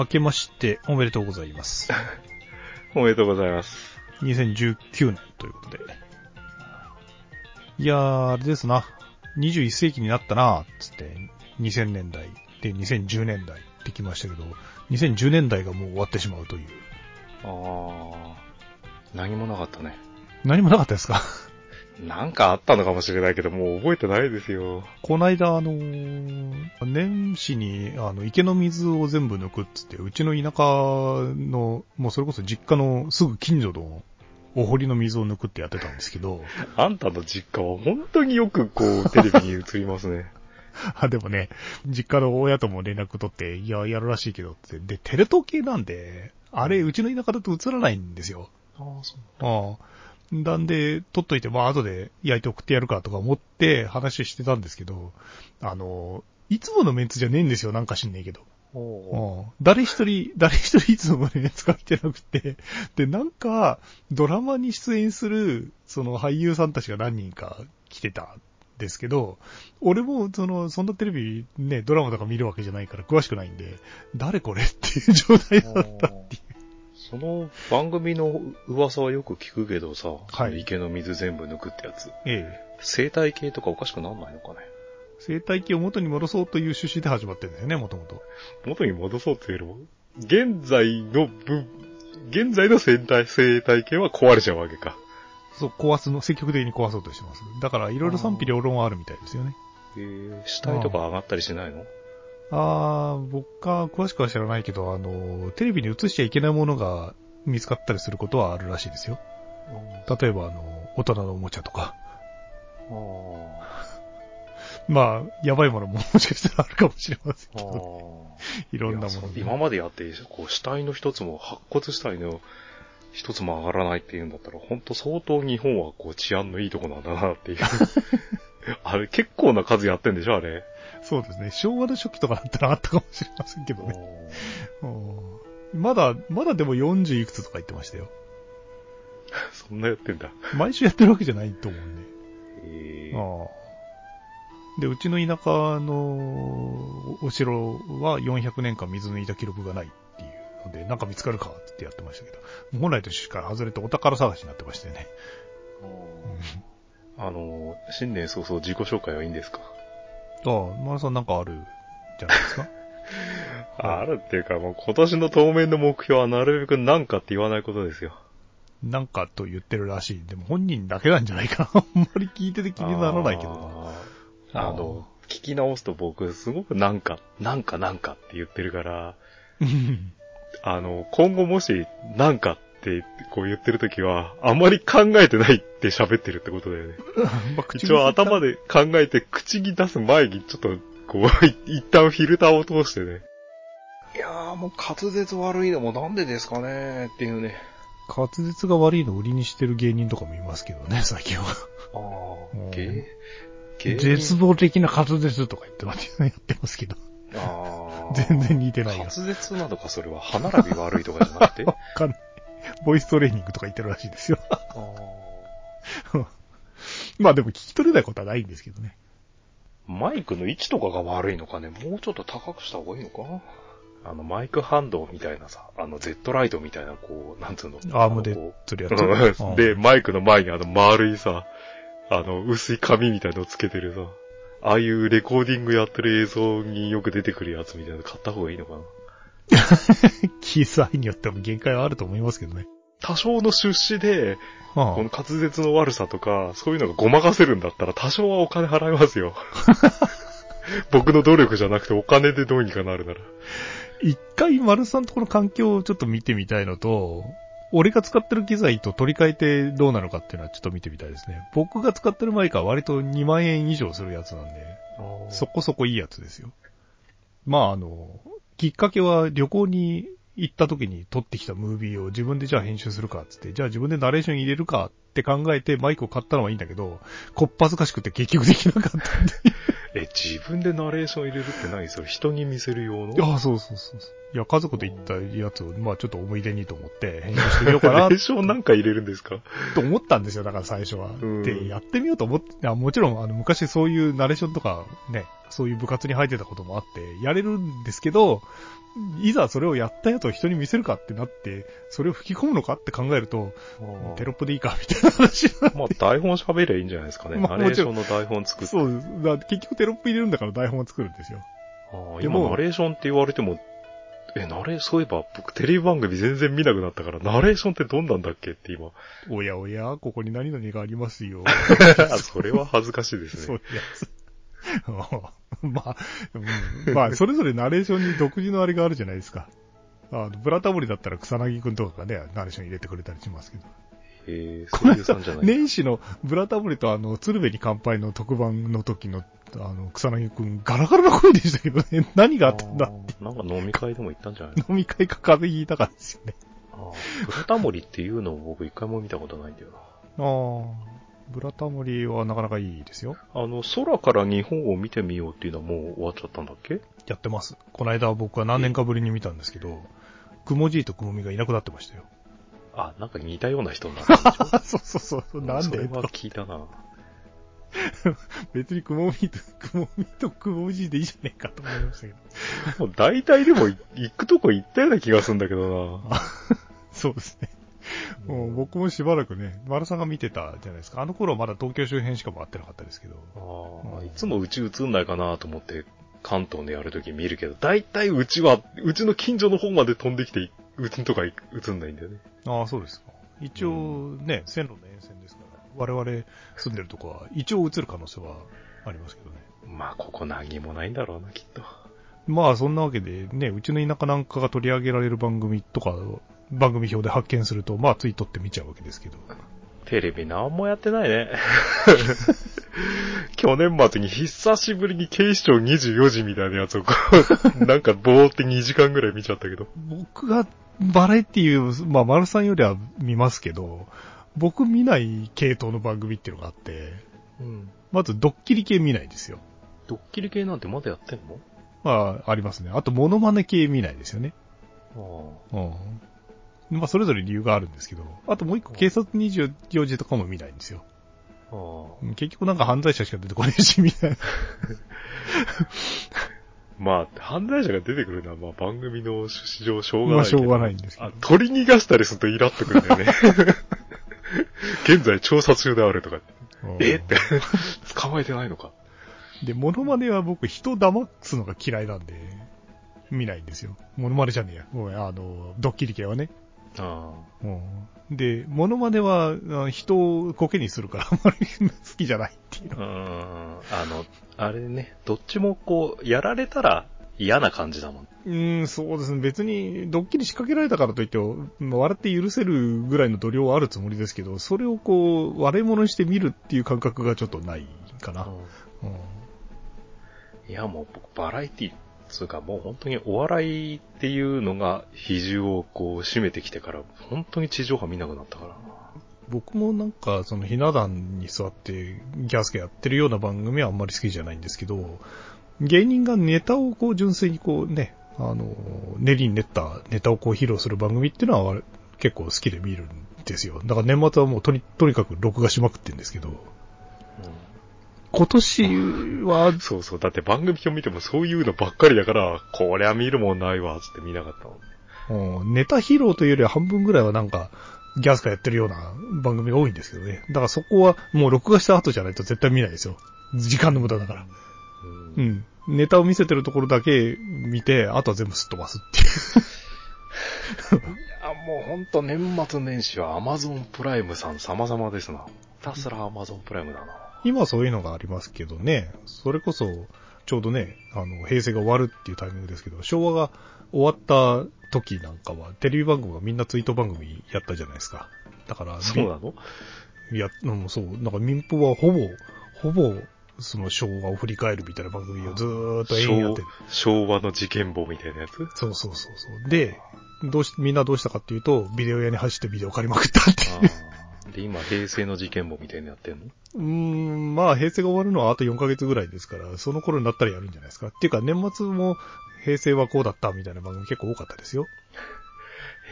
明けましておめでとうございます。おめでとうございます。2019年ということで。いやー、あれですな。21世紀になったなつって、2000年代で2010年代ってきましたけど、2010年代がもう終わってしまうという。あー、何もなかったね。何もなかったですか？なんかあったのかもしれないけど、もう覚えてないですよ。この間、あのー年始に、あの、池の水を全部抜くっつって、うちの田舎の、もうそれこそ実家のすぐ近所のお堀の水を抜くってやってたんですけど、あんたの実家は本当によくこう、テレビに映りますね。あ、でもね、実家の親とも連絡取って、いや、やるらしいけどって。で、テレ東系なんで、あれ、うちの田舎だと映らないんですよ。ああ、そう。ああ。なんで、取っといて、まあ、後で焼いて送ってやるかとか思って話してたんですけど、あの、いつものメンツじゃねえんですよ、なんか知んねえけど。おうん誰一人、誰一人いつものメンツが来てなくて、で、なんか、ドラマに出演する、その俳優さんたちが何人か来てたんですけど、俺も、その、そんなテレビ、ね、ドラマとか見るわけじゃないから詳しくないんで、誰これっていう状態だったっていう。その番組の噂はよく聞くけどさ、はいその池の水全部抜くってやつ。ええ。生態系とかおかしくなんないのかね？生態系を元に戻そうという趣旨で始まってるんだよね、もともと。元に戻そうっていうよりも、現在の部、現在の生態、生態系は壊れちゃうわけか。そう、壊すの、積極的に壊そうとしてます。だから、いろいろ賛否両論はあるみたいですよね。えー、死体とか上がったりしないの？あー、僕は詳しくは知らないけど、あの、テレビに映しちゃいけないものが見つかったりすることはあるらしいですよ。例えば、あの、大人のおもちゃとか。まあ、やばいものも もしかしたらあるかもしれませんけど、いろんなもの今までやって、こう死体の一つも、白骨死体の一つも上がらないっていうんだったら、本当相当日本はこう治安のいいとこなんだなっていう。あれ結構な数やってんでしょあれ。そうですね。昭和の初期とかだったらあったかもしれませんけどね。うんまだ、まだでも40いくつとか言ってましたよ。そんなやってんだ。毎週やってるわけじゃないと思うんで。えああで、うちの田舎のお城は400年間水抜いた記録がないっていうので、なんか見つかるかってやってましたけど、本来と趣旨から外れてお宝探しになってましたよね。あの、新年早々自己紹介はいいんですか？ああ、マラさんなんかあるじゃないですか？あるっていうか、もう今年の当面の目標はなるべくなんかって言わないことですよ。なんかと言ってるらしい。でも本人だけなんじゃないかな。あんまり聞いてて気にならないけどな。あの、聞き直すと僕、すごくなんか、なんかなんかって言ってるから、う んあの、今後もし、なんかってこう言ってるときは、あまり考えてないって喋ってるってことだよね。まあ口一応頭で。で考えて口に出す前にちょっと、こう、い一旦フィルターを通してね。いやーもう滑舌悪いのもなんでですかねっていうね。滑舌が悪いのを売りにしてる芸人とかもいますけどね、最近は。あうんあ、芸、芸人絶望的な滑舌とか言ってますやってますけど。あー 全然似てないよ滑舌なのか、それは歯並び悪いとかじゃなくて？わかんない。ボイストレーニングとか言ってるらしいですよ。まあでも聞き取れないことはないんですけどね。マイクの位置とかが悪いのかね、もうちょっと高くした方がいいのか？なあの、マイクハンドみたいなさ、あの、Z ライトみたいな、こう、なんつうの？アームで釣るう。やつ。で、マイクの前にあの、丸いさ、あの、薄い紙みたいのをつけてるさ、ああいうレコーディングやってる映像によく出てくるやつみたいなの買った方がいいのかな？機材によっても限界はあると思いますけどね。多少の出資で、はこの滑舌の悪さとか、そういうのがごまかせるんだったら多少はお金払いますよ。僕の努力じゃなくてお金でどうにかなるなら。一回丸さんとこの環境をちょっと見てみたいのと、俺が使ってる機材と取り替えてどうなのかっていうのはちょっと見てみたいですね。僕が使ってるマイクは割と2万円以上するやつなんで、そこそこいいやつですよ。まああの、きっかけは旅行に行った時に撮ってきたムービーを自分でじゃあ編集するかっつって、じゃあ自分でナレーション入れるかって考えてマイクを買ったのはいいんだけど、こっぱずかしくて結局できなかったんで。え、自分でナレーション入れるって何それ？人に見せる用の？ああ、そうそうそうそう。いや、家族で行ったやつを、まあちょっと思い出にと思って 編集してみようかナなレーションなんか入れるんですかと思ったんですよ、だから最初は。うんで、やってみようと思って、あもちろん、あの、昔そういうナレーションとかね、そういう部活に入ってたこともあって、やれるんですけど、いざそれをやったやつを人に見せるかってなって、それを吹き込むのかって考えると、テロップでいいかみたいな話になってまあ、台本喋りゃいいんじゃないですかね。まあナレーションの台本作って。そう、だ結局テロップ入れるんだから台本を作るんですよ。ああでも今、ナレーションって言われても、え、ナレー、そういえば僕テレビ番組全然見なくなったから、ナレーションってどんなんだっけって今。おやおや、ここに何々がありますよ。あ それは恥ずかしいですね。まあ、うんまあ、それぞれナレーションに独自のあれがあるじゃないですか。あの、ブラタモリだったら草薙くんとかがね、ナレーション入れてくれたりしますけど。へえ、そういうさんじゃない。年始のブラタモリとあの、鶴瓶に乾杯の特番の時の、あの、草薙くん、ガラガラな声でしたけどね、何があったんだあーなんか飲み会でも行ったんじゃない飲み会か風邪ひいたからですよね。あーブラタモリっていうのを僕一回も見たことないんだよな。ああ、ブラタモリはなかなかいいですよ。あの、空から日本を見てみようっていうのはもう終わっちゃったんだっけ？やってます。この間僕は何年かぶりに見たんですけど、くもじいとくもみがいなくなってましたよ。あ、なんか似たような人になっ そうそうそう、なんで？それは聞いたな。別にくもみと、くもみとくもじいでいいじゃねえかと思いましたけど。もう大体でも行くとこ行ったような気がするんだけどな。そうですね。もう僕もしばらくね、丸さんが見てたじゃないですか。あの頃はまだ東京周辺しか回ってなかったですけど。あーいつもうち映んないかなと思って関東でやるとき見るけど、大体うちは、うちの近所の方まで飛んできて、うちのとか映んないんだよね。ああ、そうですか。一応ね、線路の沿線ですから、我々住んでるとこは一応映る可能性はありますけどね。まあ、ここ何もないんだろうな、きっと。まあそんなわけでね、うちの田舎なんかが取り上げられる番組とか、番組表で発見すると、まあつい撮って見ちゃうわけですけど。テレビ何もやってないね。去年末に久しぶりに警視庁24時みたいなやつをこう、なんかぼーって2時間ぐらい見ちゃったけど。僕がバラエティー、まあ丸さんよりは見ますけど、僕見ない系統の番組っていうのがあって、うん。まずドッキリ系見ないですよ。ドッキリ系なんてまだやってんの？まあありますね。あとモノマネ系見ないですよね。あうん。まあそれぞれ理由があるんですけど、あともう一個警察24時とかも見ないんですよ。あ。あうん結局なんか犯罪者しか出てこないし、みたいな。まあ、犯罪者が出てくるのは、まあ、番組の趣旨上しょうがない。まあしょうがないんですけどあ、取り逃がしたりするとイラっとくるんだよね。現在調査中であるとか。えって、捕まえてないのか。で、モノマネは僕人を騙すのが嫌いなんで、見ないんですよ。モノマネじゃねえや。ごめん、あの、ドッキリ系はね。あうん。で、モノマネはあ人をコケにするからあんまり 好きじゃないっていうあ。うの。ん。あの、あれね、どっちもこう、やられたら嫌な感じだもん。うん、そうですね。別に、ドッキリ仕掛けられたからといって、まあ笑って許せるぐらいの度量はあるつもりですけど、それをこう、割れ物にして見るっていう感覚がちょっとないかな。うんいや、もう僕、バラエティつうか、もう本当にお笑いっていうのが比重をこう占めてきてから、本当に地上波見なくなったからな。僕もなんか、そのひな壇に座ってギャスケやってるような番組はあんまり好きじゃないんですけど、芸人がネタをこう純粋にこうね、あの、練りに練ったネタをこう披露する番組っていうのは結構好きで見るんですよ。だから年末はもうとに、とにかく録画しまくってるんですけど、今年は、そうそう。だって番組を見てもそういうのばっかりだから、こりゃ見るもんないわ、つって見なかったもん。うんネタ披露というよりは半分ぐらいはなんか、ギャスカやってるような番組が多いんですけどね。だからそこはもう録画した後じゃないと絶対見ないですよ。時間の無駄だから。う。うんん。ネタを見せてるところだけ見て、あとは全部すっ飛ばすっていう。いや、もうほんと年末年始は Amazon プライムさん様々ですな。ひたすら Amazon プライムだな。今はそういうのがありますけどね。それこそ、ちょうどね、あの、平成が終わるっていうタイミングですけど、昭和が終わった時なんかは、テレビ番組がみんなツイート番組やったじゃないですか。だから、そうなの？いや、うん、そう。なんか民放はほぼ、ほぼ、その昭和を振り返るみたいな番組をずーっと延々やってる。昭和の事件簿みたいなやつ？そうそうそうそう。で、どうし、みんなどうしたかっていうと、ビデオ屋に走ってビデオ借りまくったっていう。で、今、平成の事件簿みたいなのやってんの？うーん、まあ平成が終わるのはあと4ヶ月ぐらいですから、その頃になったらやるんじゃないですか。っていうか年末も平成はこうだったみたいな番組結構多かったですよ。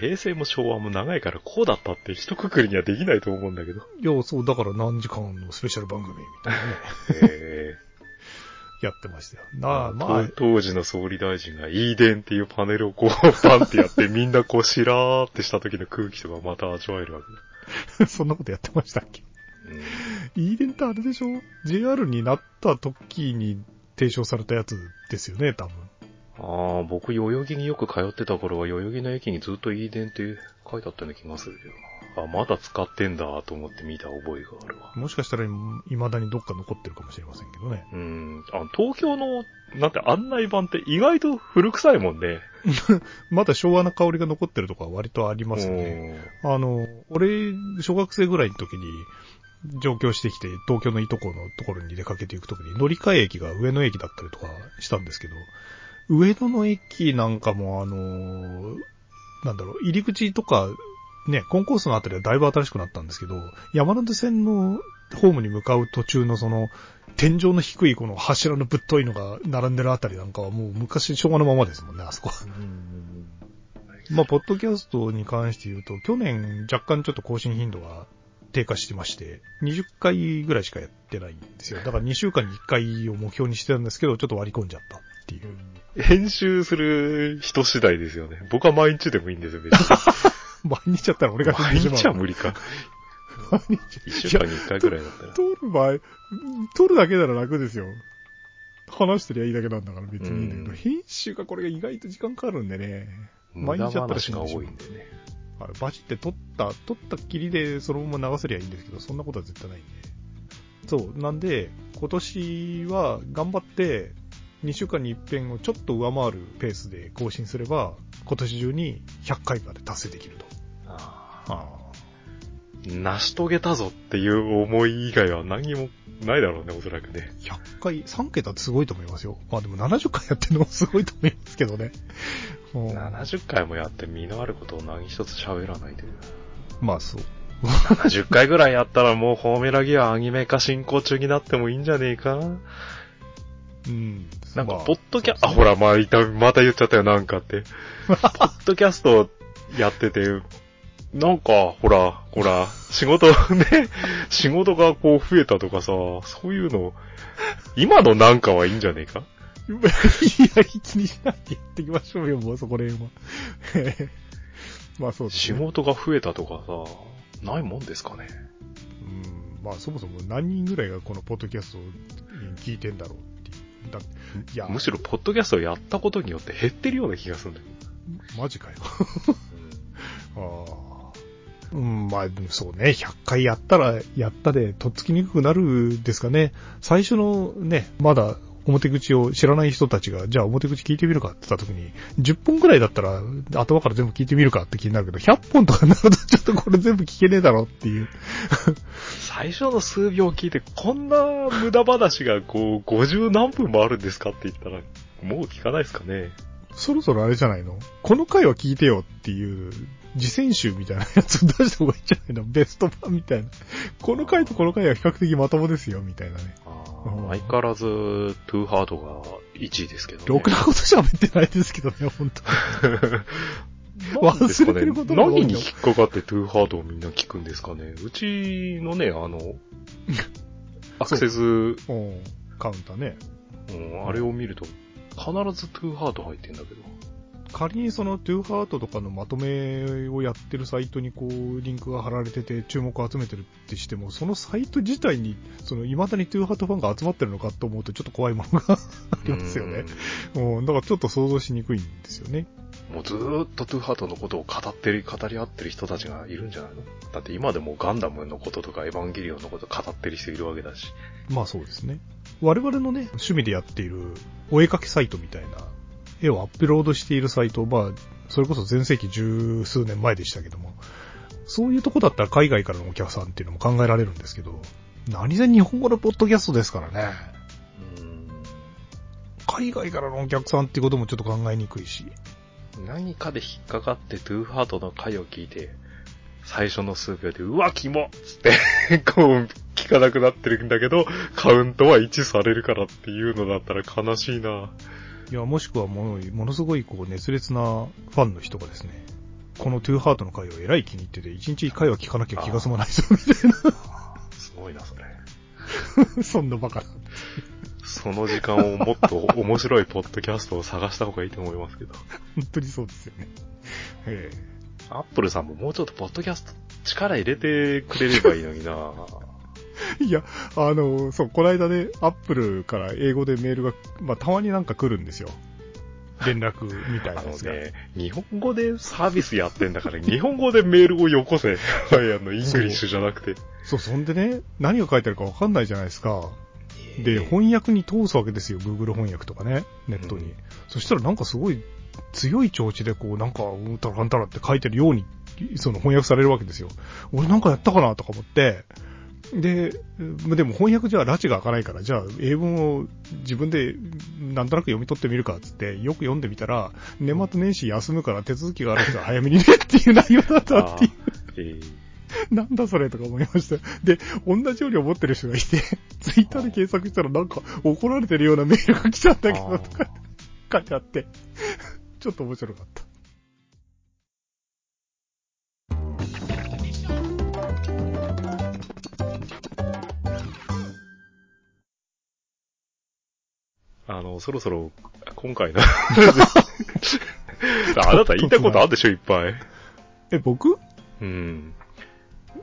平成も昭和も長いからこうだったって一括りにはできないと思うんだけど。いや、そう、だから何時間のスペシャル番組みたいなね。へ やってましたよ。なあ、まあ、当当時の総理大臣がイーデンっていうパネルをこうパンってやってみんなこうしらーってした時の空気とかまた味わえるわけ そんなことやってましたっけ？だ。うんイーデンってあれでしょ ?JR になった時に提唱されたやつですよね、多分。ああ、僕、代々木によく通ってた頃は、代々木の駅にずっとイーデンって書いてあったような気がするけどな。あ、まだ使ってんだと思って見た覚えがあるわ。もしかしたら未だにどっか残ってるかもしれませんけどね。うん。あ東京の、なんて案内板って意外と古臭いもんね。まだ昭和な香りが残ってるとこは割とありますよね。うんあの、俺、小学生ぐらいの時に、上京してきて、東京のいとこのところに出かけていくときに、乗り換え駅が上野駅だったりとかしたんですけど、上野の駅なんかもあの、なんだろう、入り口とか、ね、コンコースのあたりはだいぶ新しくなったんですけど、山手線のホームに向かう途中のその、天井の低いこの柱のぶっといのが並んでるあたりなんかはもう昔昭和のままですもんね、あそこは。まあ、ポッドキャストに関して言うと、去年若干ちょっと更新頻度が低下してまして、20回ぐらいしかやってないんですよ。だから2週間に1回を目標にしてたんですけど、ちょっと割り込んじゃったっていう。編集する人次第ですよね。僕は毎日でもいいんですよ、別に。毎日やったら俺が死ん毎でしまう。日は無理か。毎日。一週間に一回くらいだったら。撮る場合、撮るだけなら楽ですよ。話してりゃいいだけなんだから別にいいんだけど、うん編集がこれが意外と時間かかるんでね。無毎日駄やったら死んでしまう多いんでね。あれバチって撮った、撮ったっきりでそのまま流せりゃいいんですけど、そんなことは絶対ないんで。そう。なんで、今年は頑張って、2週間に一遍をちょっと上回るペースで更新すれば、今年中に100回まで達成できると。あああ成し遂げたぞっていう思い以外は何もないだろうね、おそらくね。100回、3桁ってすごいと思いますよ。まあでも70回やってるのもすごいと思いますけどね。うん70回もやって身のあることを何一つ喋らないという。まあそう。70回ぐらいやったらもうフォーメラギアアニメ化進行中になってもいいんじゃねえかうん。なんかま、あポッドキャ、あ、ほら、まあ、いた、また言っちゃったよ、なんかって。ポッドキャストやってて、なんか、ほら、ほら、仕事ね、仕事がこう増えたとかさ、そういうの、今のなんかはいいんじゃねえか？いや、気にしないでやっていきましょうよ、もうそこら辺は。まあそうです仕ね。事が増えたとかさ、ないもんですかね？うん、まあそもそも何人ぐらいがこのポッドキャストに聞いてんだろうっ。だいや、むしろ、ポッドキャストをやったことによって減ってるような気がするんだけど。マジかよ。ああ。うん、まあ、そうね、100回やったら、やったで、とっつきにくくなるですかね。最初のね、まだ表口を知らない人たちが、じゃあ表口聞いてみるかって言った時に、10本くらいだったら、頭から全部聞いてみるかって気になるけど、100本とかになるとちょっとこれ全部聞けねえだろっていう。最初の数秒聞いて、こんな無駄話がこう、50何分もあるんですかって言ったら、もう聞かないですかね。そろそろあれじゃないの？この回は聞いてよっていう、次戦集みたいなやつを出した方がいいんじゃないの？ベスト版みたいな。この回とこの回は比較的まともですよ、みたいなね。うん相変わらず、トゥーハードが1位ですけどね。ろくなこと喋ってないですけどね、本当 忘れてることが多いの何に引っかかってトゥーハードをみんな聞くんですかね。うちのね、あの、アクセス、うん、うんカウンターね。あれを見ると、必ずトゥーハート入ってんだけど。仮にそのトゥーハートとかのまとめをやってるサイトにこう、リンクが貼られてて注目を集めてるってしても、そのサイト自体に、その未だにトゥーハートファンが集まってるのかと思うとちょっと怖いものがありますよね。うん、だからちょっと想像しにくいんですよね。うん。もうずーっとトゥーハートのことを語ってる、語り合ってる人たちがいるんじゃないの？だって今でもガンダムのこととかエヴァンゲリオンのこと語ってる人いるわけだし。まあそうですね。我々のね、趣味でやっているお絵描きサイトみたいな絵をアップロードしているサイト、まあ、それこそ前世紀十数年前でしたけども、そういうとこだったら海外からのお客さんっていうのも考えられるんですけど、何せ日本語のポッドキャストですからね。海外からのお客さんっていうこともちょっと考えにくいし。何かで引っかかってトゥーハートの回を聞いて、最初の数秒で、うわ、キモっつって、こう、聞かなくなってるんだけど、カウントは1されるからっていうのだったら悲しいな。いや、もしくはもの、ものすごいこう熱烈なファンの人がですね、このトゥーハートの回をえらい気に入ってて、一日一回は聞かなきゃ気が済まないぞ、みたいすごいな、それ。な。そんなバカな。その時間をもっと面白いポッドキャストを探した方がいいと思いますけど。本当にそうですよね。えアップルさんももうちょっとポッドキャスト力入れてくれればいいのになえ いや、あの、そう、この間ね、アップルから英語でメールが、まあ、たまになんか来るんですよ。連絡みたいなやつが。ね、日本語でサービスやってんだから、日本語でメールをよこせ。あの、 English じゃなくて。そう、そんでね、何が書いてあるかわかんないじゃないですか。で、えー翻訳に通すわけですよ。Google 翻訳とかね、ネットに。うんそしたらなんかすごい強い調子でこう、なんか、うんたらかんたらって書いてるように、その翻訳されるわけですよ。俺なんかやったかなとか思って、で、でも翻訳じゃ拉致が開かないから、じゃあ英文を自分でなんとなく読み取ってみるかっつって、よく読んでみたら、年末年始休むから手続きがある人は早めにねっていう内容だったっていう。えー なんだそれとか思いました。で、同じように思ってる人がいて、ツイッターで検索したらなんか怒られてるようなメールが来ちゃったけどとか書いてあって、ちょっと面白かった。あの、そろそろ、今回の。あなた言いたいことあるでしょ、いっぱい。え、僕？うん。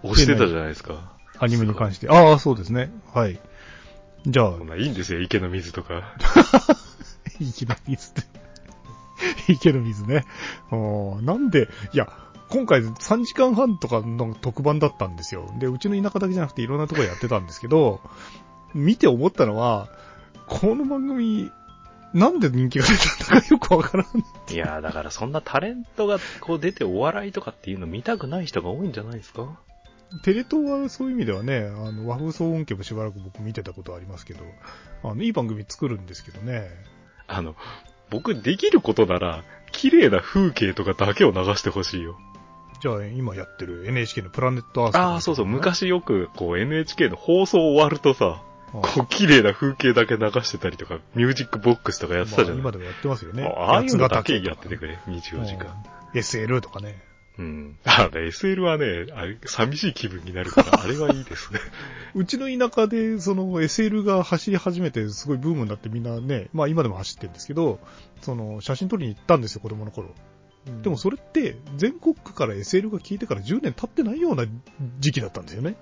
押してたじゃないですか。アニメに関して。ああ、そうですね。はい。じゃあいいんですよ、池の水とか。池の水って。池の水ね。なんで、いや、今回3時間半とかの特番だったんですよ。で、うちの田舎だけじゃなくていろんなところやってたんですけど、見て思ったのは、この番組、なんで人気が出たのか よくわからん。いやー、だからそんなタレントがこう出てお笑いとかっていうの見たくない人が多いんじゃないですか？テレ東はそういう意味ではね、あの、和風騒音家もしばらく僕見てたことありますけど、あの、いい番組作るんですけどね。あの、僕できることなら、綺麗な風景とかだけを流してほしいよ。じゃあ、今やってる NHK のプラネットアースとかああ、そうそう、昔よくこう NHK の放送終わるとさ、あこう綺麗な風景だけ流してたりとか、ミュージックボックスとかやってたじゃない、まあ今でもやってますよね。ああいうのだけやっててくれ、24時間。うん SL とかね。うん。あれ、SL はね、あれ、寂しい気分になるから、あれはいいですね。うちの田舎で、その SL が走り始めて、すごいブームになってみんなね、まあ今でも走ってるんですけど、その写真撮りに行ったんですよ、子供の頃。でもそれって、全国区から SL が消えてから10年経ってないような時期だったんですよね。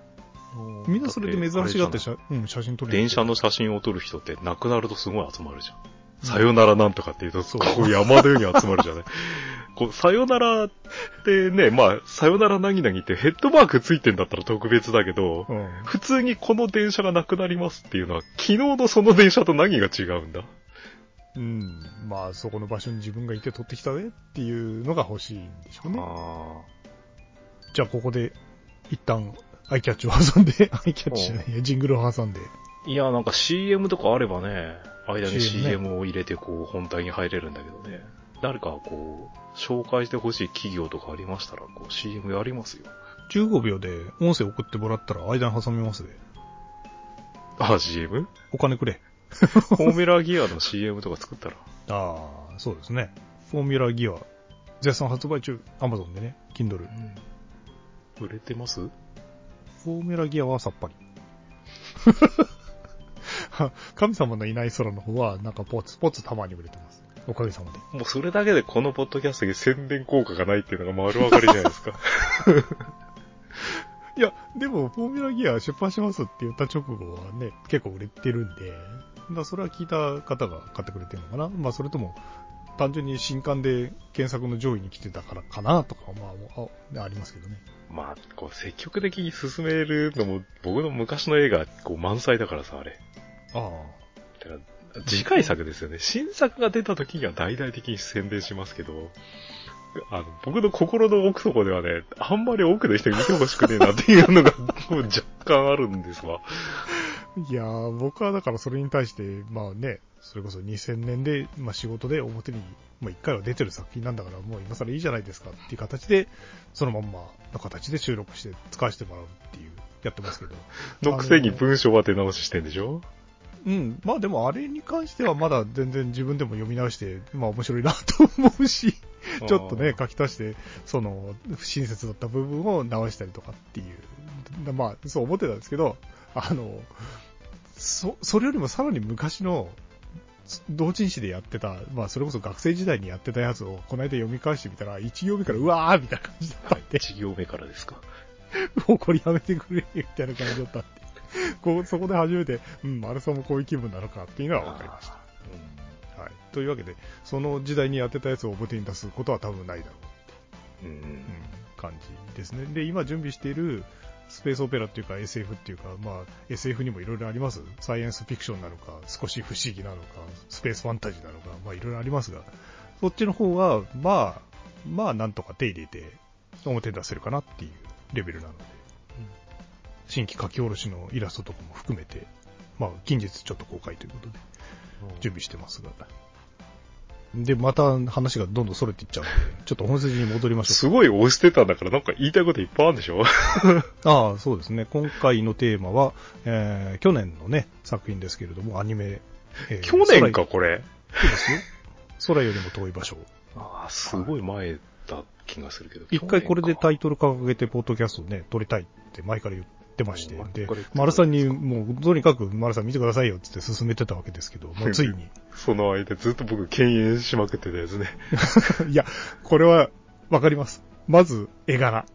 みんなそれで珍しがってだ写,、うん、写真撮りに電車の写真を撮る人って亡くなるとすごい集まるじゃん。さよならなんとかって言うと、そうこう山のように集まるじゃない。こう、さよならってね、まあ、さよならなぎなぎってヘッドマークついてんだったら特別だけど、うん。普通にこの電車がなくなりますっていうのは、昨日のその電車と何が違うんだ？うん。まあ、そこの場所に自分がいて撮ってきたねっていうのが欲しいんでしょうね。あじゃあ、ここで、一旦、アイキャッチを挟んで、アイキャッチじゃないや、ジングルを挟んで。ーいや、なんか CM とかあればね、間に CM を入れてこう、本体に入れるんだけどね。誰かこう、紹介してほしい企業とかありましたら、こう CM やりますよ。15秒で音声送ってもらったら間に挟みますで。あ、CM? お金くれ。フォーミュラギアの CM とか作ったら。ああ、そうですね。フォーミュラギア、絶賛発売中。アマゾンでね、Kindle。売れてます？フォーミュラギアはさっぱり。は 神様のいない空の方は、なんかポツポツたまに売れてます。おかげさまで。もうそれだけでこのポッドキャストに宣伝効果がないっていうのが丸分かりじゃないですか。いや、でも、フォーミュラギア出版しますって言った直後はね、結構売れてるんで、だそれは聞いた方が買ってくれてるのかな。まあ、それとも、単純に新刊で検索の上位に来てたからかなとか、まあ、あありますけどね。まあ、こう積極的に進めるのも、僕の昔の映画、こう満載だからさ、あれ。あだから、次回作ですよね。新作が出た時には大々的に宣伝しますけど、あの、僕の心の奥底ではね、あんまり多くの人に見てほしくねえなっていうのが、もう若干あるんですわ。あ。いやー、僕はだからそれに対して、まあね、それこそ2000年で、まあ仕事で表に、まあ一回は出てる作品なんだから、もう今更いいじゃないですかっていう形で、そのまんまの形で収録して使わせてもらうっていう、やってますけど。のくせに文章は手直ししてんでしょ？うん。まあでもあれに関してはまだ全然自分でも読み直して、まあ面白いなと思うし、ちょっとね、書き足して、その、不親切だった部分を直したりとかっていう。まあ、そう思ってたんですけど、あの、そ、それよりもさらに昔の、同人誌でやってた、まあそれこそ学生時代にやってたやつをこの間読み返してみたら、1行目からうわーみたいな感じだったんで、1行目からですか。もうこれやめてくれみたいな感じだったんで、こう、そこで初めて、うん、丸さんもこういう気分なのかっていうのは分かりました。はい。というわけで、その時代にやってたやつを表に出すことは多分ないだろう。うん。うんうん感じですね。で、今準備しているスペースオペラっていうか SF っていうか、まあ SF にもいろいろあります？サイエンスフィクションなのか、少し不思議なのか、スペースファンタジーなのか、まあいろいろありますが、そっちの方は、まあ、まあなんとか手入れて表に出せるかなっていうレベルなので、新規書き下ろしのイラストとかも含めて、まあ近日ちょっと公開ということで準備してますが。で、また話がどんどん逸れていっちゃうので、ちょっと本筋に戻りましょう。すごい押してたんだからなんか言いたいこといっぱいあるんでしょ ああ、そうですね。今回のテーマは、えー、去年のね、作品ですけれども、アニメ。えー去年か、これ。空そうですよ。空よりも遠い場所。ああ、すごい前だ気がするけど。一回これでタイイトル掲げて、ポッドキャストをね、撮りたいって前から言ってましてうん、で丸さんにもう、とにかく丸さん見てくださいよって進めてたわけですけど、もうついに。その間ずっと僕敬遠しまくってたやつね。いや、これは、わかります。まず、絵柄。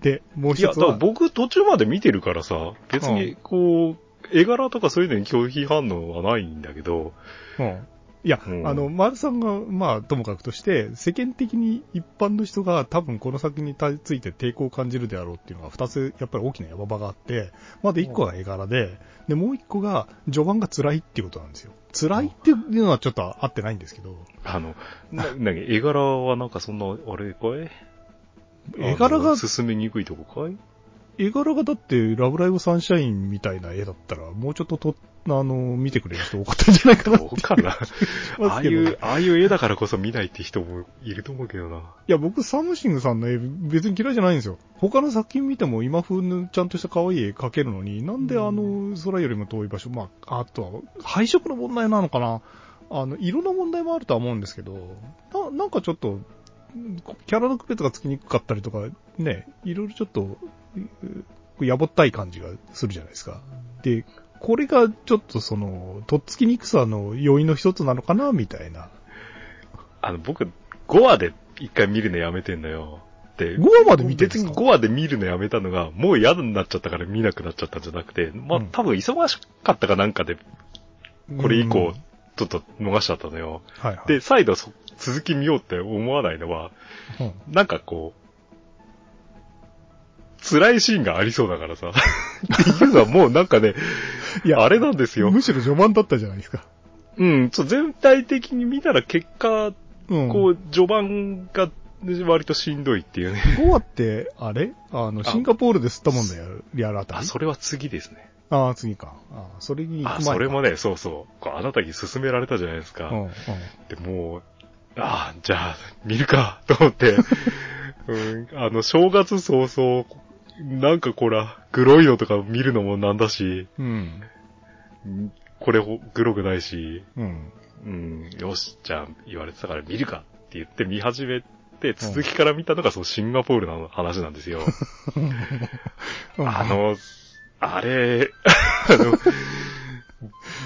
で、もういや、だから一つは、僕途中まで見てるからさ、別にこう、絵柄とかそういうのに拒否反応はないんだけど、うん。いや、うん。あの、丸さんが、まあ、ともかくとして、世間的に一般の人が多分この作品について抵抗を感じるであろうっていうのが二つ、やっぱり大きな山場があって、まだ一個が絵柄で、で、もう一個が序盤が辛いっていうことなんですよ。辛いっていうのはちょっと合ってないんですけど、あの、な、なに、絵柄はなんかそんな、あれかい？絵柄が進めにくいとこかい？絵柄がだって、ラブライブサンシャインみたいな絵だったら、もうちょっとと、あの、見てくれる人多かったんじゃないかな。どうかなまああいう、ああいう絵だからこそ見ないって人もいると思うけどな。いや、僕、サムシングさんの絵、別に嫌いじゃないんですよ。他の作品見ても今風のちゃんとした可愛い絵描けるのに、なんであの、宇宙よりも遠い場所、まあ、あとは、配色の問題なのかな。あの、色の問題もあるとは思うんですけど、ななんかちょっと、キャラの区別がつきにくかったりとか、ね、いろいろちょっと、うやぼったい感じがするじゃないですか。で、これがちょっとその、とっつきにくさの要因の一つなのかな、みたいな。あの、僕、5話で一回見るのやめてんのよ。で、5話まで見て別に5話で見るのやめたのが、もう嫌になっちゃったから見なくなっちゃったんじゃなくて、まあ、うん多分忙しかったかなんかで、これ以降うん、ちょっと逃しちゃったのよ。はいはい。で、再度そ続き見ようって思わないのは、うんなんかこう、辛いシーンがありそうだからさ。っていうのはもうなんかね、いやあれなんですよ。むしろ序盤だったじゃないですか。うん、そう全体的に見たら結果、うん。こう、序盤が割としんどいっていうね。5話って、あれ？あの、シンガポールで吸ったもんだよ、やるあたり？あ、それは次ですね。ああ、次か。ああ、それに行く前あ、かそれもね、そうそう。こうあなたに勧められたじゃないですか。うん、うん。でもう、ああ、じゃあ、見るか、と思って、うん、あの、正月早々、なんかこら、グロいのとか見るのもなんだし、うん。んこれほグロくないし、うん。うん、よし、じゃあ言われてたから見るかって言って見始めて、続きから見たのがそのシンガポールの話なんですよ。あ、の、あれ、あの、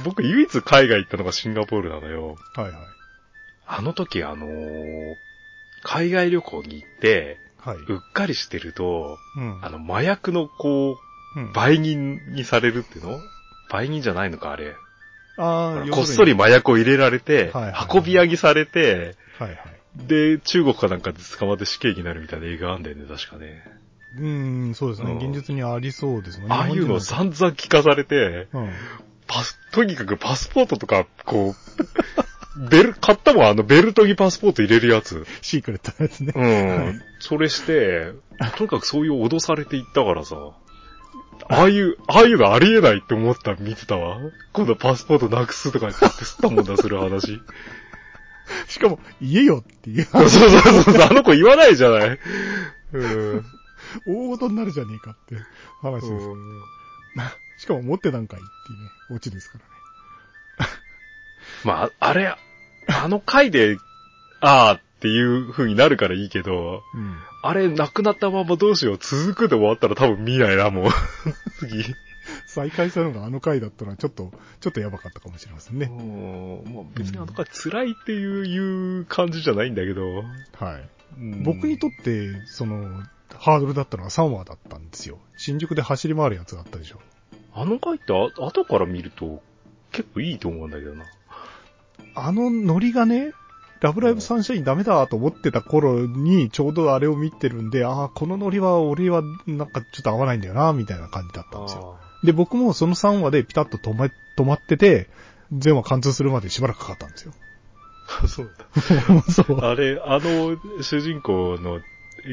僕唯一海外行ったのがシンガポールなのよ。はいはい。あの時あの海外旅行に行って、はい。うっかりしてると、うん。あの、麻薬のこうんう、売人にされるっていうの？売人じゃないのか、あれ。ああ、こっそり麻薬を入れられて、はいはいはい運び上げされて、はいはい。で、中国かなんかで捕まって死刑になるみたいな映画あんだよね、確かね。うん、そうですね。うん現実にありそうですね。ああいうの散々聞かされて、本人もパス、とにかくパスポートとか、こう、ベル、買ったもん、あの、ベルトにパスポート入れるやつ。うん。シークレットのやつね。うん。それして、とにかくそういう脅されていったからさ、ああいう、ああいうのありえないって思った見てたわ。今度パスポートなくすとか言って吸ったもんだする話。しかも、言えよっていう。そうそうそうそう、あの子言わないじゃない。うん。大事になるじゃねえかって話です。しかも持ってなんかいっていうね、オチですからね。まあ、あれ、あの回で、ああっていう風になるからいいけど、うん。あれ、なくなったままどうしよう、続くで終わったら多分見ないな、もう。次。再開したのがあの回だったのはちょっと、ちょっとやばかったかもしれませんね。うん。まあ別にあの回辛いっていう、いう感じじゃないんだけど。はい。うん僕にとって、その、ハードルだったのは3話だったんですよ。新宿で走り回るやつがあったでしょ。あの回ってあ後から見ると結構いいと思うんだけどな。あのノリがね、ラブライブサンシャインダメだと思ってた頃にちょうどあれを見てるんで、ああ、このノリは俺はなんかちょっと合わないんだよな、みたいな感じだったんですよ。で、僕もその3話でピタッと止ま止まってて、全話貫通するまでしばらくかかったんですよ。あそうだ。そう。あれ、あの、主人公の、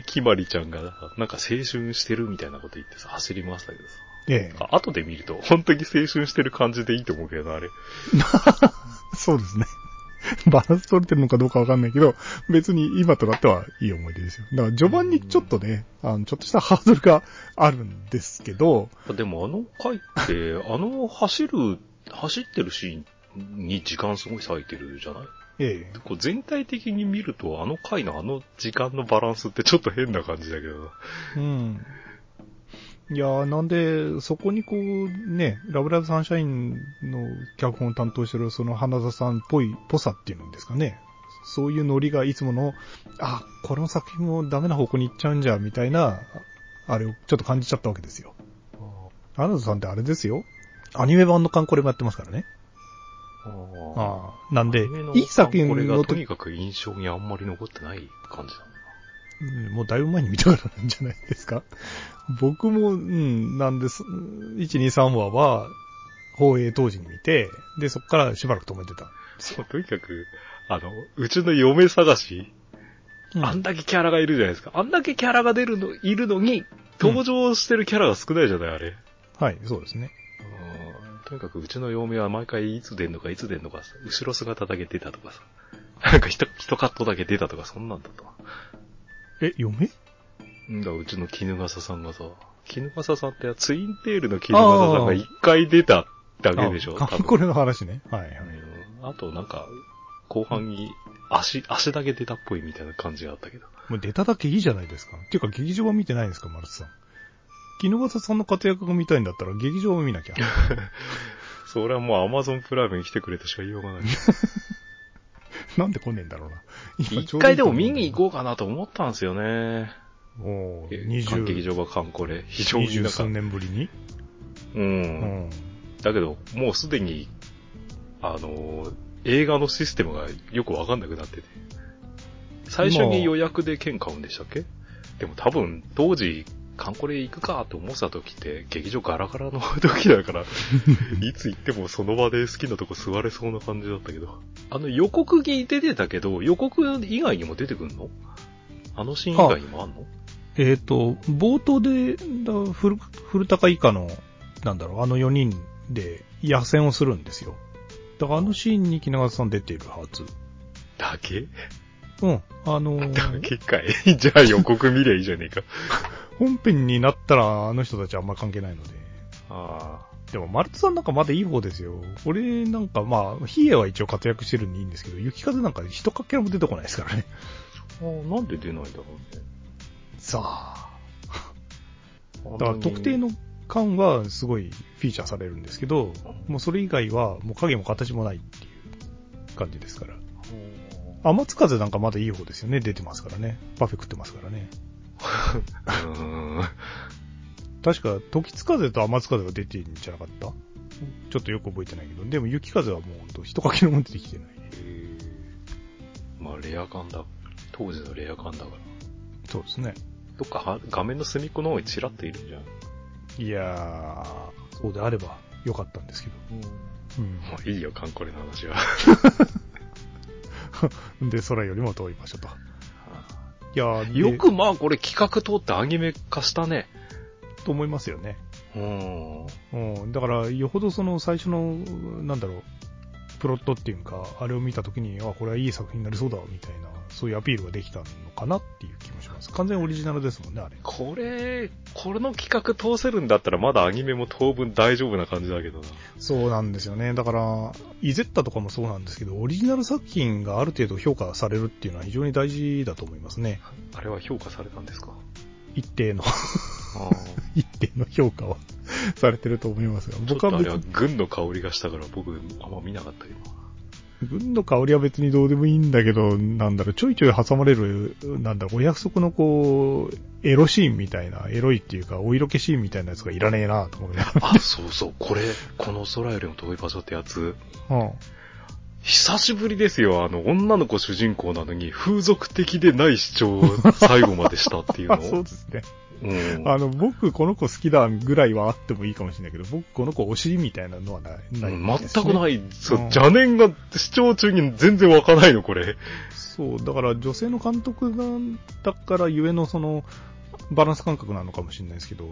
きまりちゃんが、なんか青春してるみたいなこと言ってさ、走りましたけどさ。ええ。あ後で見ると、本当に青春してる感じでいいと思うけどな、あれ。そうですね。バランス取れてるのかどうかわかんないけど、別に今となってはいい思い出ですよ。だから序盤にちょっとね、あの、ちょっとした ハードルがあるんですけど、でもあの回って、あの走る、走ってるシーンに時間すごい割いてるじゃない？ええ。こう全体的に見ると、あの回のあの時間のバランスってちょっと変な感じだけどな。うん。いやー、なんで、そこにこう、ね、ラブライブサンシャインの脚本を担当してるその花田さんっぽい、ぽさっていうんですかね。そういうノリがいつもの、あ、この作品もダメな方向に行っちゃうんじゃ、みたいな、あれをちょっと感じちゃったわけですよ。花田さんってあれですよ。アニメ版のカンコレもやってますからね。ああ。なんで、いい作品これがの時とにかく印象にあんまり残ってない感じだうんもうだいぶ前に見たからなんじゃないですか。僕も、うん、なんです。1、2、3話は、放映当時に見て、で、そこからしばらく止めてた。そう、とにかく、あの、うちの嫁探し、うんあんだけキャラがいるじゃないですか。あんだけキャラが出るの、いるのに、登場してるキャラが少ないじゃない、あれ。はい、そうですね。うんとにかくうちの嫁は毎回いつ出んのかいつ出んのかさ、後ろ姿だけ出たとかさ。なんか一、一カットだけ出たとかそんなんだったわ。え、嫁？んだ、うちの絹笠さんがさ、絹笠さんってツインテールの絹笠さんが一回出ただけでしょあこれの話ね。はい、はい。うんあとなんか、後半に足、足だけ出たっぽいみたいな感じがあったけど。もう出ただけいいじゃないですか。っていうか、劇場は見てないんですか、マルツさん。木野笠さんの活躍が見たいんだったら、劇場を見なきゃ。それはもうアマゾンプライムに来てくれとしか言いようがない。なんで来ねえんだろうな。今一回でも見に行こうかなと思ったんですよね。う。もう、え二十、劇場がカンコレ。非常にな数。年ぶりに？う。うんん。だけど、もうすでに、あのー、映画のシステムがよくわかんなくなってて。最初に予約で券買うんでしたっけ？でも多分、当時、カンコレ行くかって思ってた時って、劇場ガラガラの時だから、いつ行ってもその場で好きなとこ座れそうな感じだったけど。あの予告に出てたけど、予告以外にも出てくんの？あのシーン以外にもあんの？えっ、と、冒頭で、だ古、古高以下の、なんだろう、あの4人で野戦をするんですよ。だからあのシーンに木永さん出ているはず。だけ？うん。あのーだけかい じゃあ予告見りゃいいじゃねえか。本編になったらあの人たちはあんま関係ないので。あでも、マルツさんなんかまだいい方ですよ。俺なんかまあ、ヒエは一応活躍してるんでいいんですけど、雪風なんか一かけらも出てこないですからね。あー。なんで出ないんだろうね。さあ。だだから特定の感はすごいフィーチャーされるんですけど、もうそれ以外はもう影も形もないっていう感じですから。天津風なんかまだいい方ですよね。出てますからね。パフェ食ってますからね。確か、時津風と天津風が出てるんじゃなかった？ちょっとよく覚えてないけど、でも雪風はもうほんと一かけらも出てきてない。まあ、レア感だ。当時のレア感だから。そうですね。どっかは画面の隅っこの方にチラッといるんじゃん。いやー、そうであればよかったんですけど。うん。まあ、いいよ、カンコレの話は。で、空よりも遠い場所と。いやよくまあ、これ企画通ってアニメ化したね。と思いますよね。うん。うん。だから、よほどその最初の、なんだろう、プロットっていうか、あれを見たときに、あ、これはいい作品になりそうだ、みたいな、そういうアピールができたのかなっていう気もします。完全オリジナルですもんね、あれ。これ、これの企画通せるんだったらまだアニメも当分大丈夫な感じだけどな。そうなんですよね。だから、イゼッタとかもそうなんですけど、オリジナル作品がある程度評価されるっていうのは非常に大事だと思いますね。あれは評価されたんですか？一定の、あ一定の評価は。されてると思いますが、僕は別に、は軍の香りがしたから僕あんま見なかったけど。軍の香りは別にどうでもいいんだけど、なんだろう、ちょいちょい挟まれる、なんだろう、お約束のこう、エロシーンみたいな、エロいっていうか、お色気シーンみたいなやつがいらねえなと思あ、そうそう、これ、この空よりも遠い場所ってやつ、ら。うん。久しぶりですよ。あの、女の子主人公なのに、風俗的でない主張を最後までしたっていうのあ、そうですね。うん。あの、僕この子好きだぐらいはあってもいいかもしれないけど、僕この子推しみたいなのはない。ないね全くない。そうう、ん邪念が視聴中に全然湧かないの、これ。そう、だから女性の監督だからゆえのその、バランス感覚なのかもしれないですけど、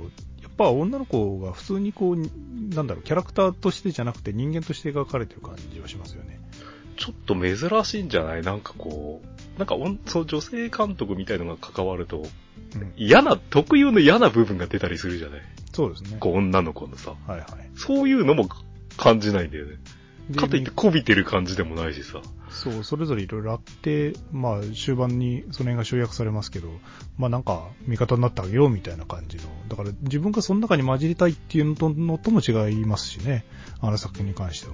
ぱ女の子が普通にこう、なんだろう、キャラクターとしてじゃなくて人間として描かれてる感じはしますよね。ちょっと珍しいんじゃない？なんかこう、なんかその女性監督みたいのが関わると、うん。嫌な、特有の嫌な部分が出たりするじゃない？そうですね。こう、女の子のさ。はいはい。そういうのも感じないんだよね。でかといって媚びてる感じでもないしさ。そう、それぞれいろいろあって、まあ、終盤にその辺が集約されますけど、まあなんか、味方になってあげようみたいな感じの。だから自分がその中に混じりたいっていうのとのとも違いますしね。あの作品に関しては。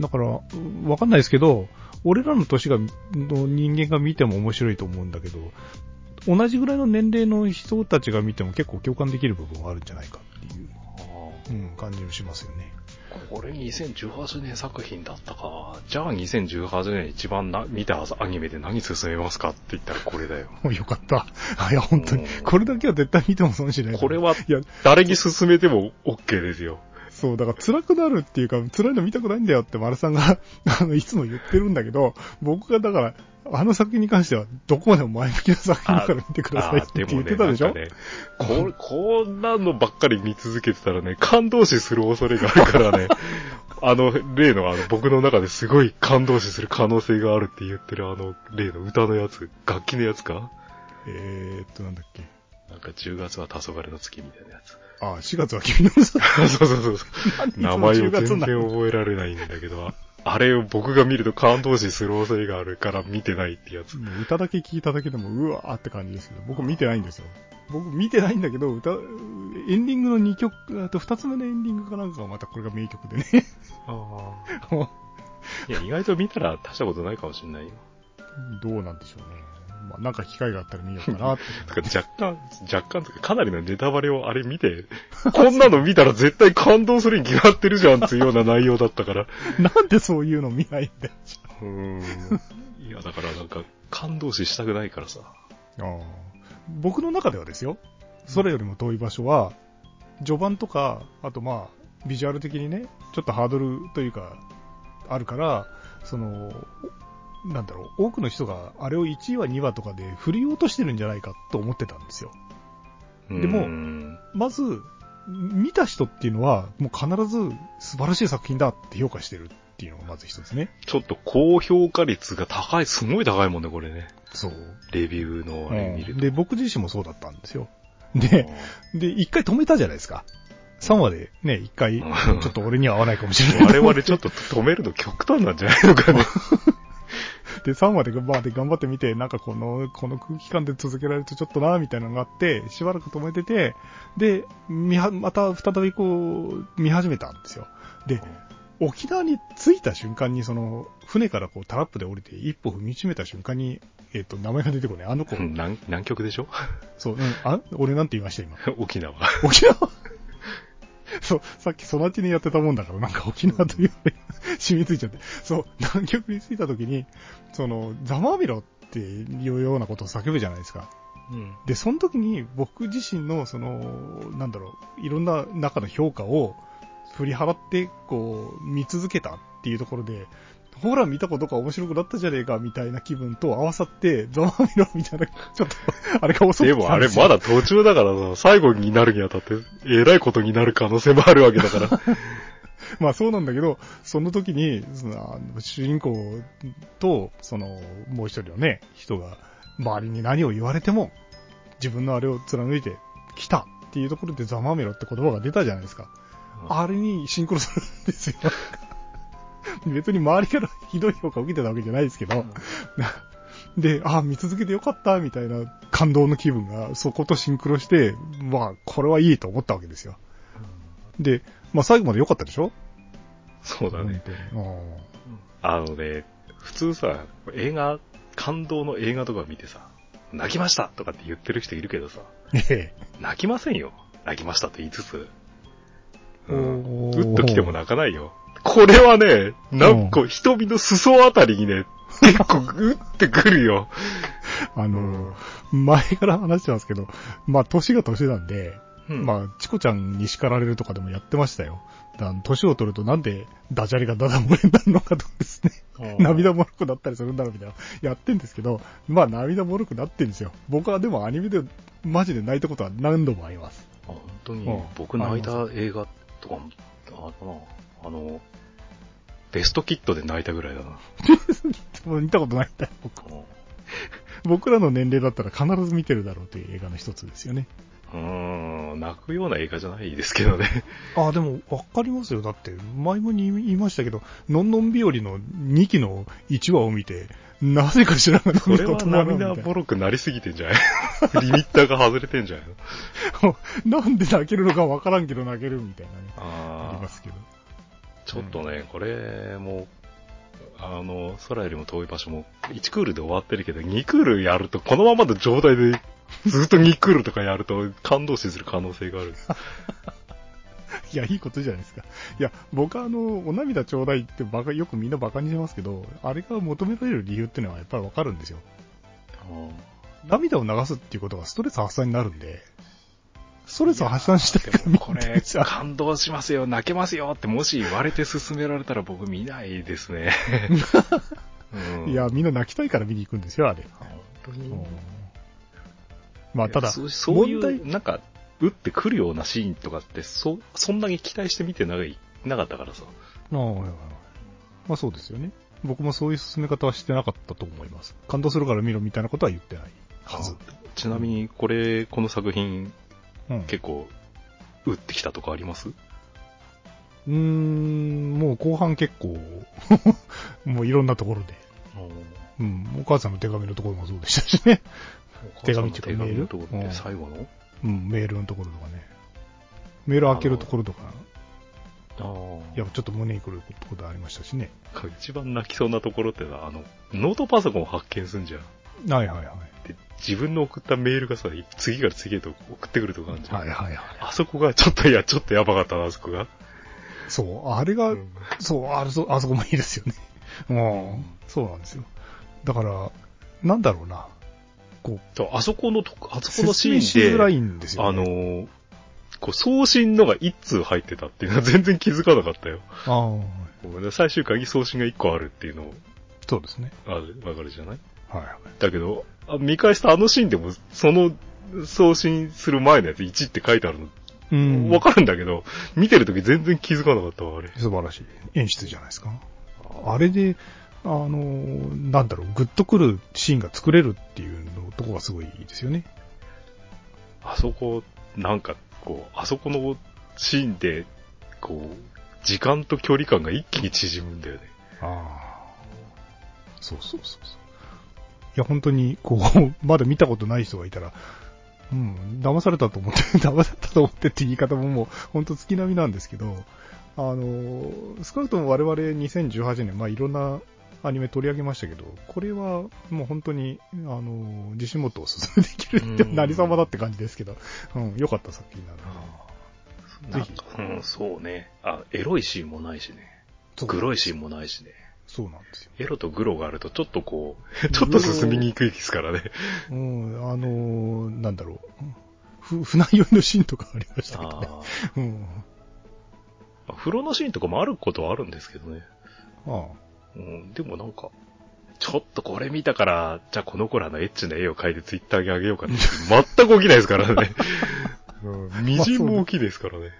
だから、わかんないですけど、俺らの年が、の人間が見ても面白いと思うんだけど、同じぐらいの年齢の人たちが見ても結構共感できる部分はあるんじゃないかっていう、うん、感じもしますよね。これ2018年作品だったか。じゃあ2018年一番な見たアニメで何進めますかって言ったらこれだよ。よかった。いや、本当にうん。これだけは絶対見ても損しない。これはいや、誰に進めても OK ですよ。そう、だから辛くなるっていうか、辛いの見たくないんだよって丸さんが、あの、いつも言ってるんだけど、僕がだから、あの作品に関しては、どこまでも前向きな作品だから見てくださいって言ってたでしょ、なんかね、こ、こんなのばっかり見続けてたらね、感動死する恐れがあるからね、あの、例のあの、僕の中ですごい感動死する可能性があるって言ってるあの、例の歌のやつ、楽器のやつか？えーっと、なんだっけ？なんか10月は黄昏の月みたいなやつ。あ、4月は君の嘘だ。そうそうそうそう。名前を全然覚えられないんだけど、あれを僕が見ると感動死する恐れがあるから見てないってやつ。もう歌だけ聞いただけでも、うわーって感じですけど、僕見てないんですよ。僕見てないんだけど、歌、エンディングの2曲、あと2つ目のエンディングかなんかがまたこれが名曲でね。ああ。いや、意外と見たら大したことないかもしれないよ。どうなんでしょうね。まあ、なんか機会があったら見ようかなって。若干、若干かかなりのネタバレをあれ見て、こんなの見たら絶対感動するに決まってるじゃんっていうような内容だったから。なんでそういうの見ないんだよ。うーん。いや、だからなんか、感動死したくないからさ。ああ僕の中ではですよ。それよりも遠い場所は、序盤とか、あとまあ、ビジュアル的にね、ちょっとハードルというか、あるから、その、なんだろう、多くの人があれを1話2話とかで振り落としてるんじゃないかと思ってたんですよ。でもまず、見た人っていうのは、もう必ず素晴らしい作品だって評価してるっていうのがまず一つね。ちょっと高評価率が高い、すごい高いもんね、これね。そう。レビューのあれ見ると。で、僕自身もそうだったんですよ。で、で、一回止めたじゃないですか。3話でね、一回、ちうんょっと俺には合わないかもしれない。我々ちょっと止めるの極端なんじゃないのかね。で、3話で頑張って頑張ってみて、なんかこの、この空気感で続けられるとちょっとな、みたいなのがあって、しばらく止めてて、で、見は、また再びこう、見始めたんですよ。で、沖縄に着いた瞬間に、その、船からこうタラップで降りて一歩踏みしめた瞬間に、えっ、と、名前が出てこない。あの子、南南極でしょ？そう、うん、あ、俺なんて言いました今。沖縄。沖縄？そう、さっきそのうちにやってたもんだから、なんか沖縄というのに染みついちゃって。そう、南極に着いた時に、その、ざまあみろっていうようなことを叫ぶじゃないですか。うん。で、その時に僕自身の、その、なんだろう、いろんな中の評価を振り払って、こう、見続けたっていうところで、ほら見たことが面白くなったじゃねえか、みたいな気分と合わさって、ざまあみろみたいな、ちょっと、あれが遅くでもあれまだ途中だからさ、最後になるにあたって、えらいことになる可能性もあるわけだから。まあそうなんだけど、その時に、その主人公と、その、もう一人のね、人が、周りに何を言われても、自分のあれを貫いてきたっていうところでざまめろって言葉が出たじゃないですか。あれにシンクロするんですよ。別に周りからひどい評価を受けてたわけじゃないですけど、で、あ見続けてよかった、みたいな感動の気分がそことシンクロして、まあ、これはいいと思ったわけですよ。で、まあ最後まで良かったでしょ？そうだね。本あのね、普通さ、映画、感動の映画とか見てさ、泣きましたとかって言ってる人いるけどさ、泣きませんよ。泣きましたって言いつつ。え。うん。うっと来ても泣かないよ。これはね、なんか瞳の裾あたりにね、結構うってくるよ。あの、前から話してますけど、まあ年が年なんで、うんまあ、チコちゃんに叱られるとかでもやってましたよ。だ年を取るとなんでダジャレがダダ漏れになるのかとかですね。涙もろくなったりするんだろうみたいな。やってんですけど、まあ涙もろくなってんですよ。僕はでもアニメでマジで泣いたことは何度もあります。あ本当にうん、僕泣いた映画とかも、ああの、ベストキットで泣いたぐらいだな。も う見たことないんだよ、僕。うん僕らの年齢だったら必ず見てるだろうという映画の一つですよね。うーん、泣くような映画じゃないですけどね。ああ、でも、わかりますよ。だって、前もに言いましたけど、のんのん日和の2期の1話を見て、なぜか知らないこれは涙もろくなりすぎてんじゃない？リミッターが外れてんじゃないの？なんで泣けるのかわからんけど泣けるみたいなね。ああありま、すけど。ちょっとね、これも、あの、空よりも遠い場所も、1クールで終わってるけど、2クールやると、このままの状態で、ずっと2クールとかやると、感動死する可能性がある。いや、いいことじゃないですか。いや、僕はあの、お涙ちょうだいってバカ、よくみんなバカにしますけど、あれが求められる理由っていうのはやっぱりわかるんですよ。涙を流すっていうことがストレス発散になるんで、ストレスを発散したいこれ、感動しますよ、泣けますよって、もし言われて勧められたら僕見ないですね。うんいや、、みんな泣きたいから見に行くんですよ、あれ。本当にうんまあ、ただ、そうそうい問題う、なんか、打ってくるようなシーンとかって、そ、そんなに期待して見てない、なかったからさ。あまあそうですよね。僕もそういう進め方はしてなかったと思います。感動するから見ろみたいなことは言ってないはず。ちなみに、これ、この作品、うん。結構、打ってきたとかあります？うーん、もう後半結構、もういろんなところで。うん、お母さんの手紙のところもそうでしたしね。手紙っていうか手紙メール？のところって最後の？うん、メールのところとかね。メール開けるところとか、あいや、ちょっと胸にくることありましたしね。あ。一番泣きそうなところってさ、あの、ノートパソコンを発見すんじゃん。はいはいはい。で、自分の送ったメールがさ、次から次へと送ってくるとかあるじゃん。はいはいはい。あそこがちょっと、いや、ちょっとやばかったな、あそこが。そう、あれが、そう、あれそ、あそこもいいですよね。うん、そうなんですよ。だから、なんだろうな。こう、あそこのとこ、あそこのシーンで、づらいんですよ、あね。のー、こう、送信のが一通入ってたっていうのは 全然気づかなかったよ。ああ、最終回に送信が一個あるっていうのを、そうですね。ある、わかるじゃない？はいはい。だけど、あ見返したあのシーンでも、その送信する前のやつ1って書いてあるうの、わかるんだけど、見てるとき全然気づかなかったわ、あれ。素晴らしい。演出じゃないですか。あれで、あのーなんだろう、グッとくるシーンが作れるっていうのとこがすごいいいですよね。あそこ、なんか、こう、あそこのシーンで、こう、時間と距離感が一気に縮むんだよね。ああ。そうそうそうそう。いや、本当に、こう、まだ見たことない人がいたら、うん、騙されたと思って、騙されたと思ってって言い方ももう、本当月並みなんですけど、あの、少なくとも我々2018年、まあいろんなアニメ取り上げましたけど、これはもう本当に、あの、自信持っておすすめできるってうん何様だって感じですけど、うん、良かった作品なんで。なんか、うん、そうね。あ、エロいシーンもないしね。グロいシーンもないしね。そうなんですよ。エロとグロがあるとちょっとこう、ちょっと進みにくいですからね。うん、あの、なんだろう。ふ、船酔いのシーンとかありましたけどね。あうん。あ風呂のシーンとかもあることはあるんですけどね。あうん、でもなんか、ちょっとこれ見たから、じゃあこの子らのエッチな絵を描いてツイッターにあげようかって、全く起きないですからね。うん、みじんも起きですからね。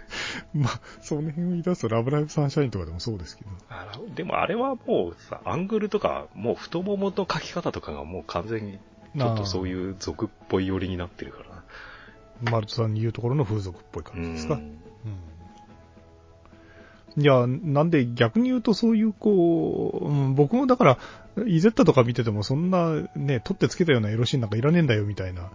まあ、その辺を言い出すと、ラブライブサンシャインとかでもそうですけど。あのでもあれはもうさ、アングルとか、もう太ももの描き方とかがもう完全に、ちょっとそうう。いう俗っぽい寄りになってるからな。マルトさんに言うところの風俗っぽい感じですか？ううんん。いや、なんで逆に言うとそういうこう、うん僕もだから、イゼッタとか見ててもそんなね、取ってつけたようなエロシーンなんかいらねえんだよみたいな。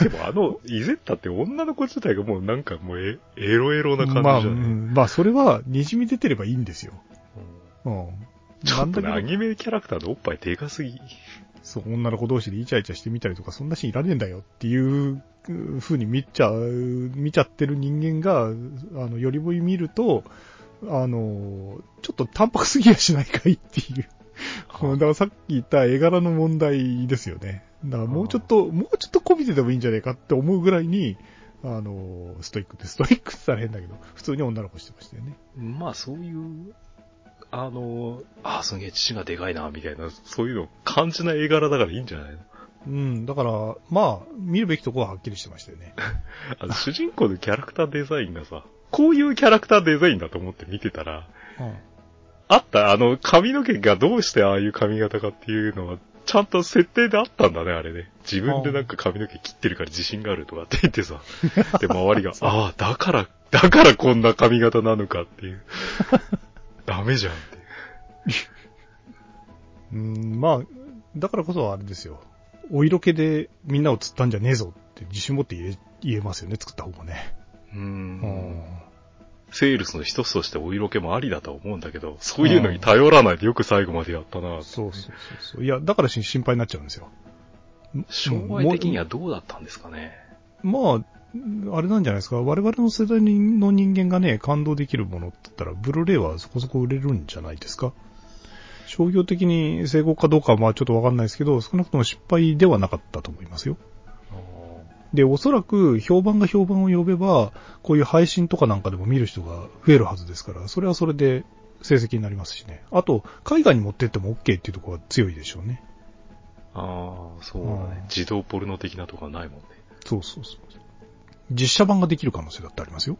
でもあの、イゼッタって女の子自体がもうなんかもうエエロエロな感じじゃまあ、ない、うんまあそれは滲み出てればいいんですよ。うん。ちょっとね、アニメキャラクターのおっぱいでかすぎ。そう、女の子同士でイチャイチャしてみたりとか、そんなシーンいらねえんだよっていう風に見ちゃう、見ちゃってる人間が、あの、よりぼい見ると、あの、ちょっと淡白すぎやしないかいっていう。だからさっき言った絵柄の問題ですよね。だからもうちょっと、もうちょっとこびててもいいんじゃないかって思うぐらいに、あの、ストイックって、ストイックって言ったら変だけど、普通に女の子してましたよね。まあそういう、あの、あ、すげえ父がでかいな、みたいな、そういうの感じない絵柄だからいいんじゃないの？うん、だから、まあ、見るべきとこははっきりしてましたよね。あの主人公のキャラクターデザインがさ、こういうキャラクターデザインだと思って見てたら、うん。あった、あの髪の毛がどうしてああいう髪型かっていうのは、ちゃんと設定であったんだね、あれね。自分でなんか髪の毛切ってるから自信があるとかって言ってさ。で、周りが、ああ、だから、だからこんな髪型なのかっていう。ダメじゃんっていう。うん、まあ、だからこそあれですよ。お色気でみんなを釣ったんじゃねえぞって自信持って言え言えますよね、作った方もね。うん。セールスの一つとしてお色気もありだとは思うんだけど、そういうのに頼らないでよく最後までやったなそうそうそうそう。いや、だからし心配になっちゃうんですよ。将来的にはどうだったんですかね。まあ、あれなんじゃないですか。我々の世代の人間がね、感動できるものって言ったら、ブルーレイはそこそこ売れるんじゃないですか。商業的に成功かどうかはまあちょっとわかんないですけど、少なくとも失敗ではなかったと思いますよ。で、おそらく評判が評判を呼べば、こういう配信とかなんかでも見る人が増えるはずですから、それはそれで成績になりますしね。あと、海外に持ってっても OK っていうところは強いでしょうね。ああ、そうだうんね。自動ポルノ的なとこはないもんね。そうそうそう。実写版ができる可能性だってありますよ。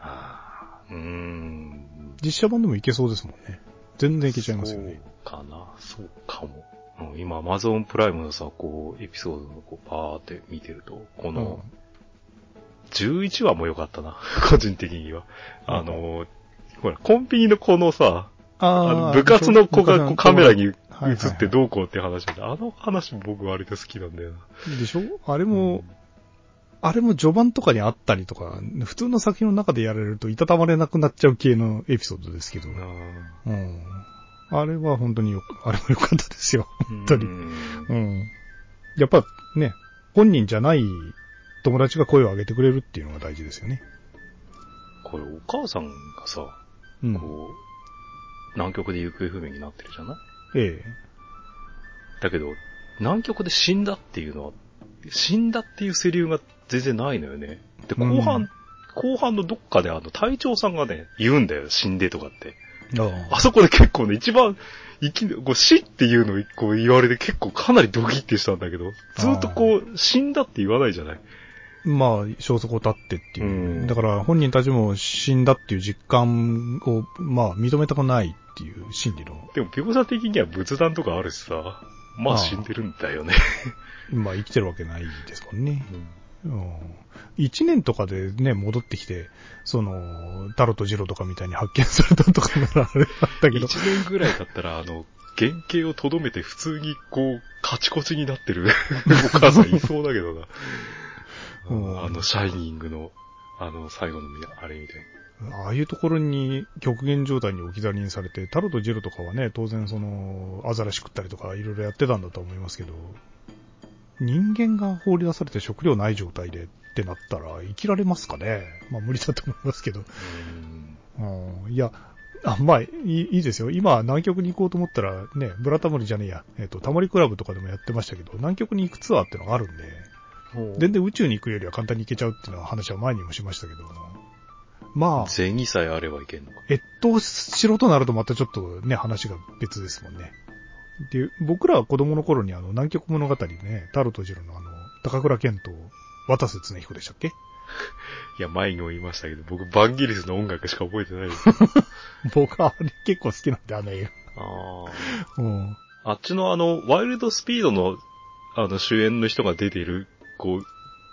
ああ、うーん。実写版でもいけそうですもんね。全然いけちゃいますよね。そうかな、そうかも。うん今、アマゾンプライムのさ、こう、エピソードのこう、パーって見てると、この、11話も良かったな、個人的には。あの、ほら、コンビニのこのさ、あの部活の子がこうカメラに映ってどうこうって話で、あの話僕割と好きなんだよな。でしょ？あれも、あれも序盤とかにあったりとか、普通の作品の中でやられるといたたまれなくなっちゃう系のエピソードですけど。なうん。あれは本当によ、あれも良かったですよ。本当にうん。やっぱね、本人じゃない友達が声を上げてくれるっていうのが大事ですよね。これ、お母さんがさ、うん。こう、南極で行方不明になってるじゃない？ええ。だけど、南極で死んだっていうのは、死んだっていうセリフが全然ないのよね。で、後半、うん後半のどっかであの、隊長さんがね、言うんだよ、死んでとかって。ああそこで結構ね、一番、いきこう死っていうのをこう言われて結構かなりドキッてしたんだけど、ずっとこう、死んだって言わないじゃない？まあ、消息を絶ってっていう。うんだから本人たちも死んだっていう実感を、まあ、認めたくないっていう心理の、でも、描写的には仏壇とかあるしさ、まあ死んでるんだよね。まあ、生きてるわけないですもんね。うん。一年とかでね、戻ってきて、その、タロとジロとかみたいに発見されたとかならあれだったけど、一年ぐらいだったら、あの、原型をとどめて普通にこう、カチコチになってる。お母さんいそうだけどな。うん。あの、シャイニングの、あの、最後のみあれみたいああいうところに極限状態に置き去りにされて、タロとジロとかはね、当然その、アザラシ食ったりとかいろいろやってたんだと思いますけど、人間が放り出されて食料ない状態でってなったら生きられますかね？まあ無理だと思いますけど。うんうんいや、あ、まあいい、いいですよ。今、南極に行こうと思ったら、ね、ブラタモリじゃねえや、えっ、と、タモリクラブとかでもやってましたけど、南極に行くツアーってのがあるんで、全然宇宙に行くよりは簡単に行けちゃうっていうのは話は前にもしましたけど、まあ、銭さえあればいけんのか。越冬しろとなるとまたちょっとね、話が別ですもんね。で、僕らは子供の頃にあの、南極物語ね、タロとジロのあの、高倉健と渡瀬恒彦でしたっけ？いや、前にも言いましたけど、僕、バンギリスの音楽しか覚えてないです。僕はあれ結構好きなんで、あの映あ画。うん。あ。あっちのあの、ワイルドスピードの、あの、主演の人が出ている、こう、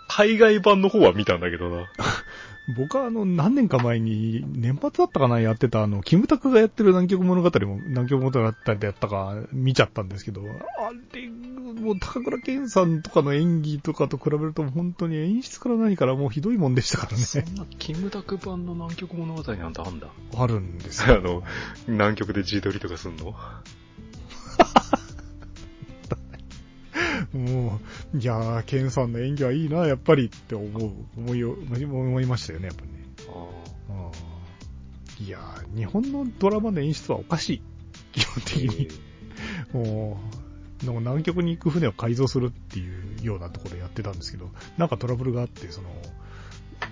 海外版の方は見たんだけどな。僕はあの、何年か前に、年末だったかな、やってた、あの、キムタクがやってる南極物語も、南極物語でやったか、見ちゃったんですけど、あれ、もう高倉健さんとかの演技とかと比べると、本当に演出から何からもうひどいもんでしたからそね。んな、キムタク版の南極物語なんてあんだ。あるんですあよ。の、南極で自撮りとかすんの？もう、いやー、ケンさんの演技はいいな、やっぱりって思う、思いを、思いましたよね、やっぱりね。あうんいやー、日本のドラマの演出はおかしい。基本的に。もう、南極に行く船を改造するっていうようなところやってたんですけど、なんかトラブルがあって、その、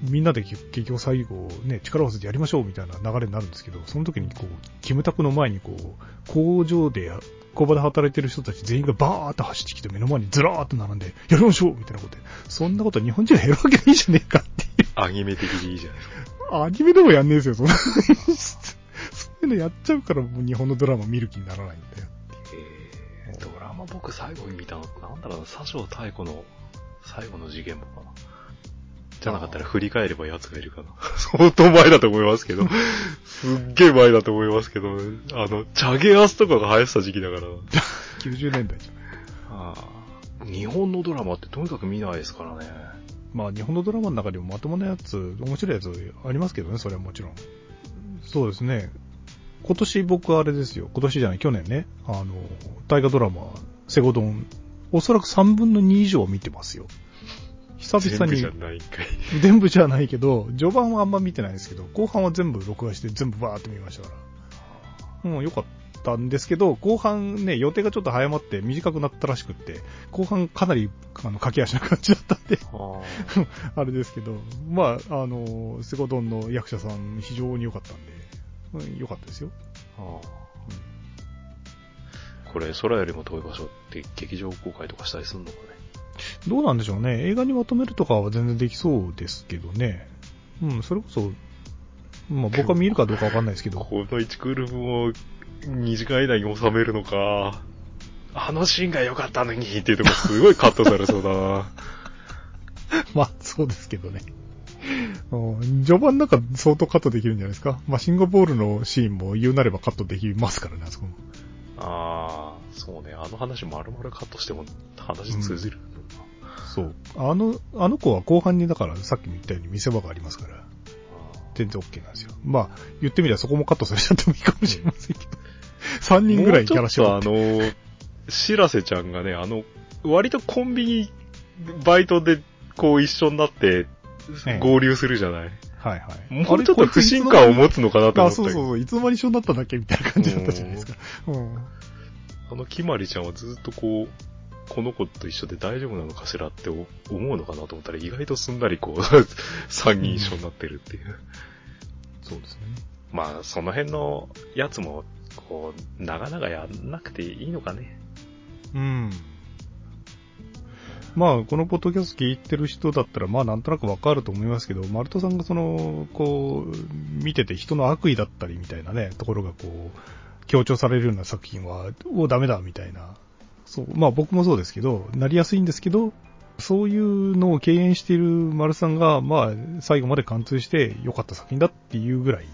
みんなで結結局最後ね、力を合わせてやりましょうみたいな流れになるんですけど、その時にこう、キムタクの前にこう、工場で、工場で働いてる人たち全員がバーって走ってきて目の前にずらーっと並んで、やりましょうみたいなことで、そんなこと日本人がやるわけないじゃねえかっていう。アニメ的でいいじゃないですか。アニメでもやんねえですよ、そんな。そういうのやっちゃうからもう日本のドラマ見る気にならないんだよ。えー、ドラマ僕最後に見たの、なんだろうな、佐生太子の最後の事件簿かな。じゃなかったら振り返れば奴がいるかな。相当前だと思いますけど。すっげえ前だと思いますけど、あの、チャゲアスとかが流行ってた時期だから。90年代じゃん。ああ日本のドラマってとにかく見ないですからね。まあ日本のドラマの中でもまともなやつ、面白いやつありますけどね、それはもちろん。そうですね。今年僕はあれですよ。今年じゃない、去年ね。あの、大河ドラマ、セゴドン、おそらく3分の2以上見てますよ。久々に全部じゃ、ないんかい。全部じゃないけど、序盤はあんま見てないですけど、後半は全部録画して全部バーって見ましたから。もう良かったんですけど、後半ね、予定がちょっと早まって短くなったらしくって、後半かなりあの駆け足な感じだったんで、あ あれですけど、まあ、あの、セゴドンの役者さん非常に良かったんで、うん良かったですよ。あこれ、空よりも遠い場所って劇場公開とかしたりするのかね。どうなんでしょうね。映画にまとめるとかは全然できそうですけどね。うん、それこそ、まあ僕は見るかどうかわかんないですけど、この1クール分を2時間以内に収めるのか。あのシーンが良かったのにっていうとこすごいカットされそうだな。まあそうですけどね。うん序盤なんか相当カットできるんじゃないですか。まあシンガポールのシーンも言うなればカットできますからね、あそこも。ああ、そうね。あの話丸々カットしても話通じる。そう。あの、あの子は後半にだからさっきも言ったように見せ場がありますから、全然 OK なんですよ。まあ、言ってみればそこもカットされちゃってもいいかもしれませんけど。3人ぐらいキャラ絞っとあの、しらせちゃんがね、あの、割とコンビニ、バイトでこう一緒になってええ合流するじゃない。はいはい。もうちょっと不信感を持つのかなと思あ、った。そうそうそう。いつの間に一緒になっただっけみたいな感じだったじゃないですか。うん。あの、きまりちゃんはずっとこう、この子と一緒で大丈夫なのかしらって思うのかなと思ったら意外とすんなりこう、三人一緒になってるっていう。そうですね。まあ、その辺のやつも、こう、長々やんなくていいのかね。うん。まあ、このポッドキャスト聞いてる人だったら、まあ、なんとなくわかると思いますけど、マルトさんがその、こう、見てて人の悪意だったりみたいなね、ところがこう、強調されるような作品は、お、ダメだ、みたいな。そう、まあ僕もそうですけど、なりやすいんですけど、そういうのを敬遠している丸さんが、まあ、最後まで貫通して良かった作品だっていうぐらい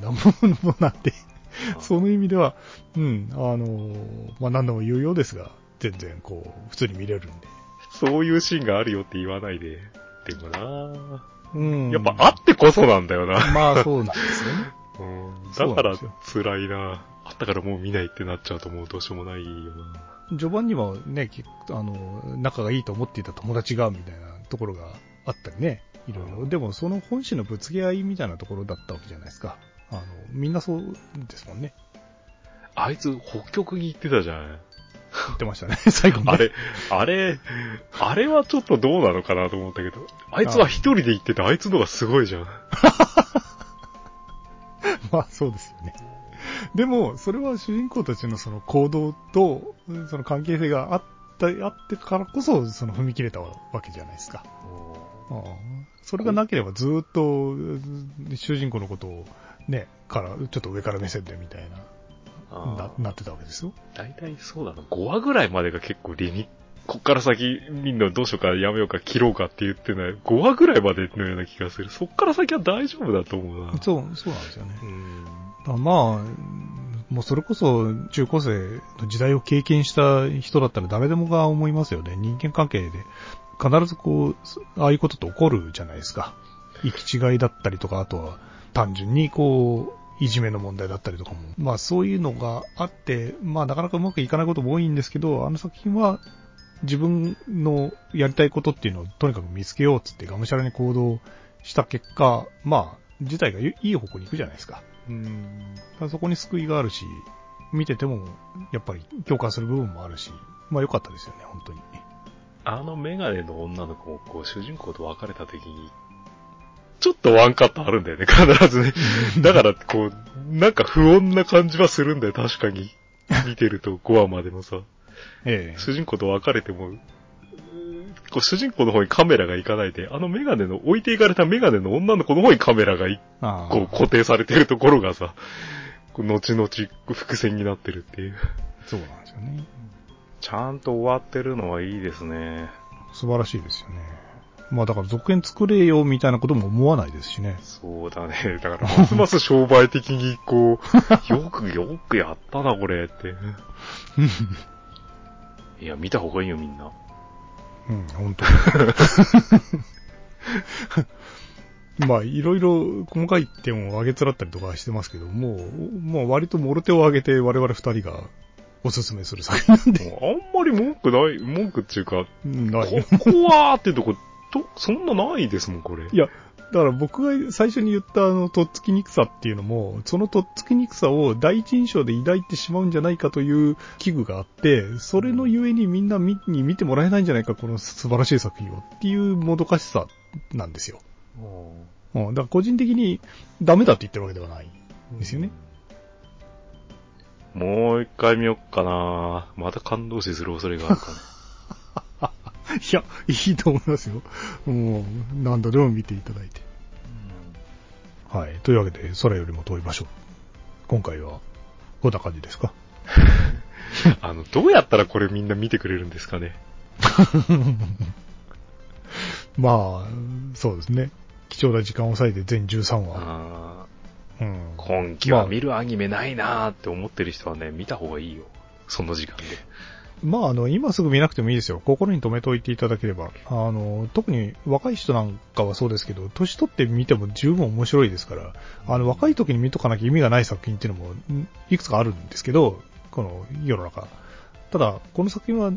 なものなんで、その意味では、うん、あの、まあ何度も言うようですが、全然こう、普通に見れるんで。そういうシーンがあるよって言わないで。でもなうん。やっぱあってこそなんだよな。まあそうなんですよね。うんだから辛いなあったからもう見ないってなっちゃうともうどうしようもないよな。序盤にはね、きあの、仲がいいと思っていた友達が、みたいなところがあったりね、いろいろ。でもその本心のぶつけ合いみたいなところだったわけじゃないですか。あの、みんなそうですもんね。あいつ北極に行ってたじゃん。言ってましたね、最後にねあれ、あれ、あれはちょっとどうなのかなと思ったけど、あいつは一人で行ってて、あいつのがすごいじゃん。まあそうですよね。でも、それは主人公たちのその行動と、その関係性があった、あってからこそ、その踏み切れたわけじゃないですか。ああそれがなければずーっと、主人公のことを、ね、から、ちょっと上から目線でみたいな、ななってたわけですよ。大体そうだな。5話ぐらいまでが結構リミこっから先見んのどうしようかやめようか切ろうかって言ってない。5話ぐらいまでのような気がする。そっから先は大丈夫だと思うな。そう、そうなんですよね。うん。あまあ、もうそれこそ中高生の時代を経験した人だったら誰でもが思いますよね。人間関係で必ずこう、ああいうことって起こるじゃないですか。行き違いだったりとか、あとは単純にこう、いじめの問題だったりとかも。まあそういうのがあって、まあなかなかうまくいかないことも多いんですけど、あの作品は自分のやりたいことっていうのをとにかく見つけようっつってがむしゃらに行動した結果、まあ、自体がいい方向に行くじゃないですか。うん。そこに救いがあるし、見てても、やっぱり共感する部分もあるし、まあ良かったですよね、本当に。あのメガネの女の子もこう主人公と別れた時に、ちょっとワンカットあるんだよね、必ずね。だからこう、なんか不穏な感じはするんだよ、確かに。見てると5話までのさ。ええ主人公と別れても、うーこう主人公の方にカメラが行かないで、あのメガネの、置いていかれたメガネの女の子の方にカメラがいああこう固定されてるところがさ、こう後々伏線になってるっていう。そうなんですよね。ちゃんと終わってるのはいいですね。素晴らしいですよね。まあだから続編作れよみたいなことも思わないですしね。そうだね。だから、ますます商売的にこう、よくよくやったな、これって。いや、見た方がいいよ、みんな。うん、本当に。まあ、いろいろ細かい点を上げつらったりとかしてますけど、もう、もう割ともろ手を挙げて我々二人がおすすめする作品なんで、あんまり文句ない、文句っていうか、うんないよここはーってとこ、と、そんなないですもん、これ。いや、だから僕が最初に言ったあの、とっつきにくさっていうのも、そのとっつきにくさを第一印象で抱いてしまうんじゃないかという危惧があって、それのゆえにみんな見に見てもらえないんじゃないか、この素晴らしい作品をっていうもどかしさなんですよ。うん、だから個人的にダメだって言ってるわけではないんですよね。もう一回見よっかなまた感動死する恐れがあるかね。いや、いいと思いますよ。もう、何度でも見ていただいて。はい。というわけで、空よりも遠い場所。今回は、こんな感じですか？あの、どうやったらこれみんな見てくれるんですかね？まあ、そうですね。貴重な時間を割いて全13話。あうん。ー今期は見るアニメないなーって思ってる人はね、見た方がいいよ。その時間で。まあ、あの、今すぐ見なくてもいいですよ。心に留めておいていただければ。あの、特に若い人なんかはそうですけど、年取って見ても十分面白いですから、あの、若い時に見とかなきゃ意味がない作品っていうのも、んいくつかあるんですけど、この世の中。ただ、この作品は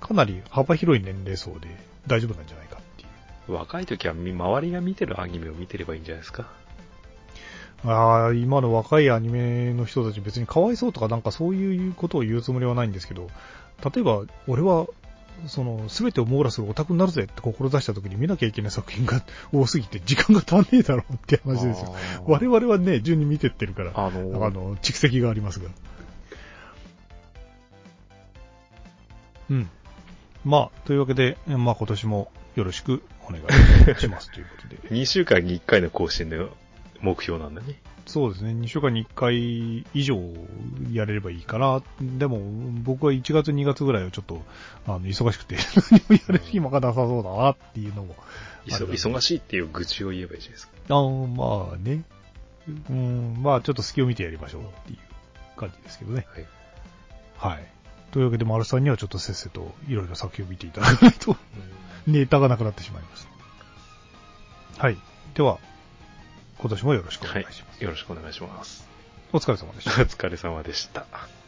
かなり幅広い年齢層で大丈夫なんじゃないかっていう。若い時はみ周りが見てるアニメを見てればいいんじゃないですか？ああ、今の若いアニメの人たち別にかわいそうとかなんかそういうことを言うつもりはないんですけど、例えば俺は、その、すべてを網羅するオタクになるぜって志した時に見なきゃいけない作品が多すぎて時間が足んねえだろうって話ですよ。あー我々はね、順に見てってるから、ああのの、蓄積がありますが。うん。まあ、というわけで、まあ今年もよろしくお願いします ということで。2週間に1回の更新の目標なんだね。そうですね。2週間に1回以上やれればいいかな。でも、僕は1月2月ぐらいはちょっと、あの、忙しくて、何もやれる暇がなさそうだなっていうのも。忙しいっていう愚痴を言えばいいじゃないですか。あーまあね。うん、まあちょっと隙を見てやりましょうっていう感じですけどね。はい。はい。というわけで、丸さんにはちょっとせっせといろいろ作品を見ていただかないと、ネタがなくなってしまいます。はい。では、今年もよろしくおはい願いします。。よろしくお願いします。お疲れ様でした。お疲れ様でした。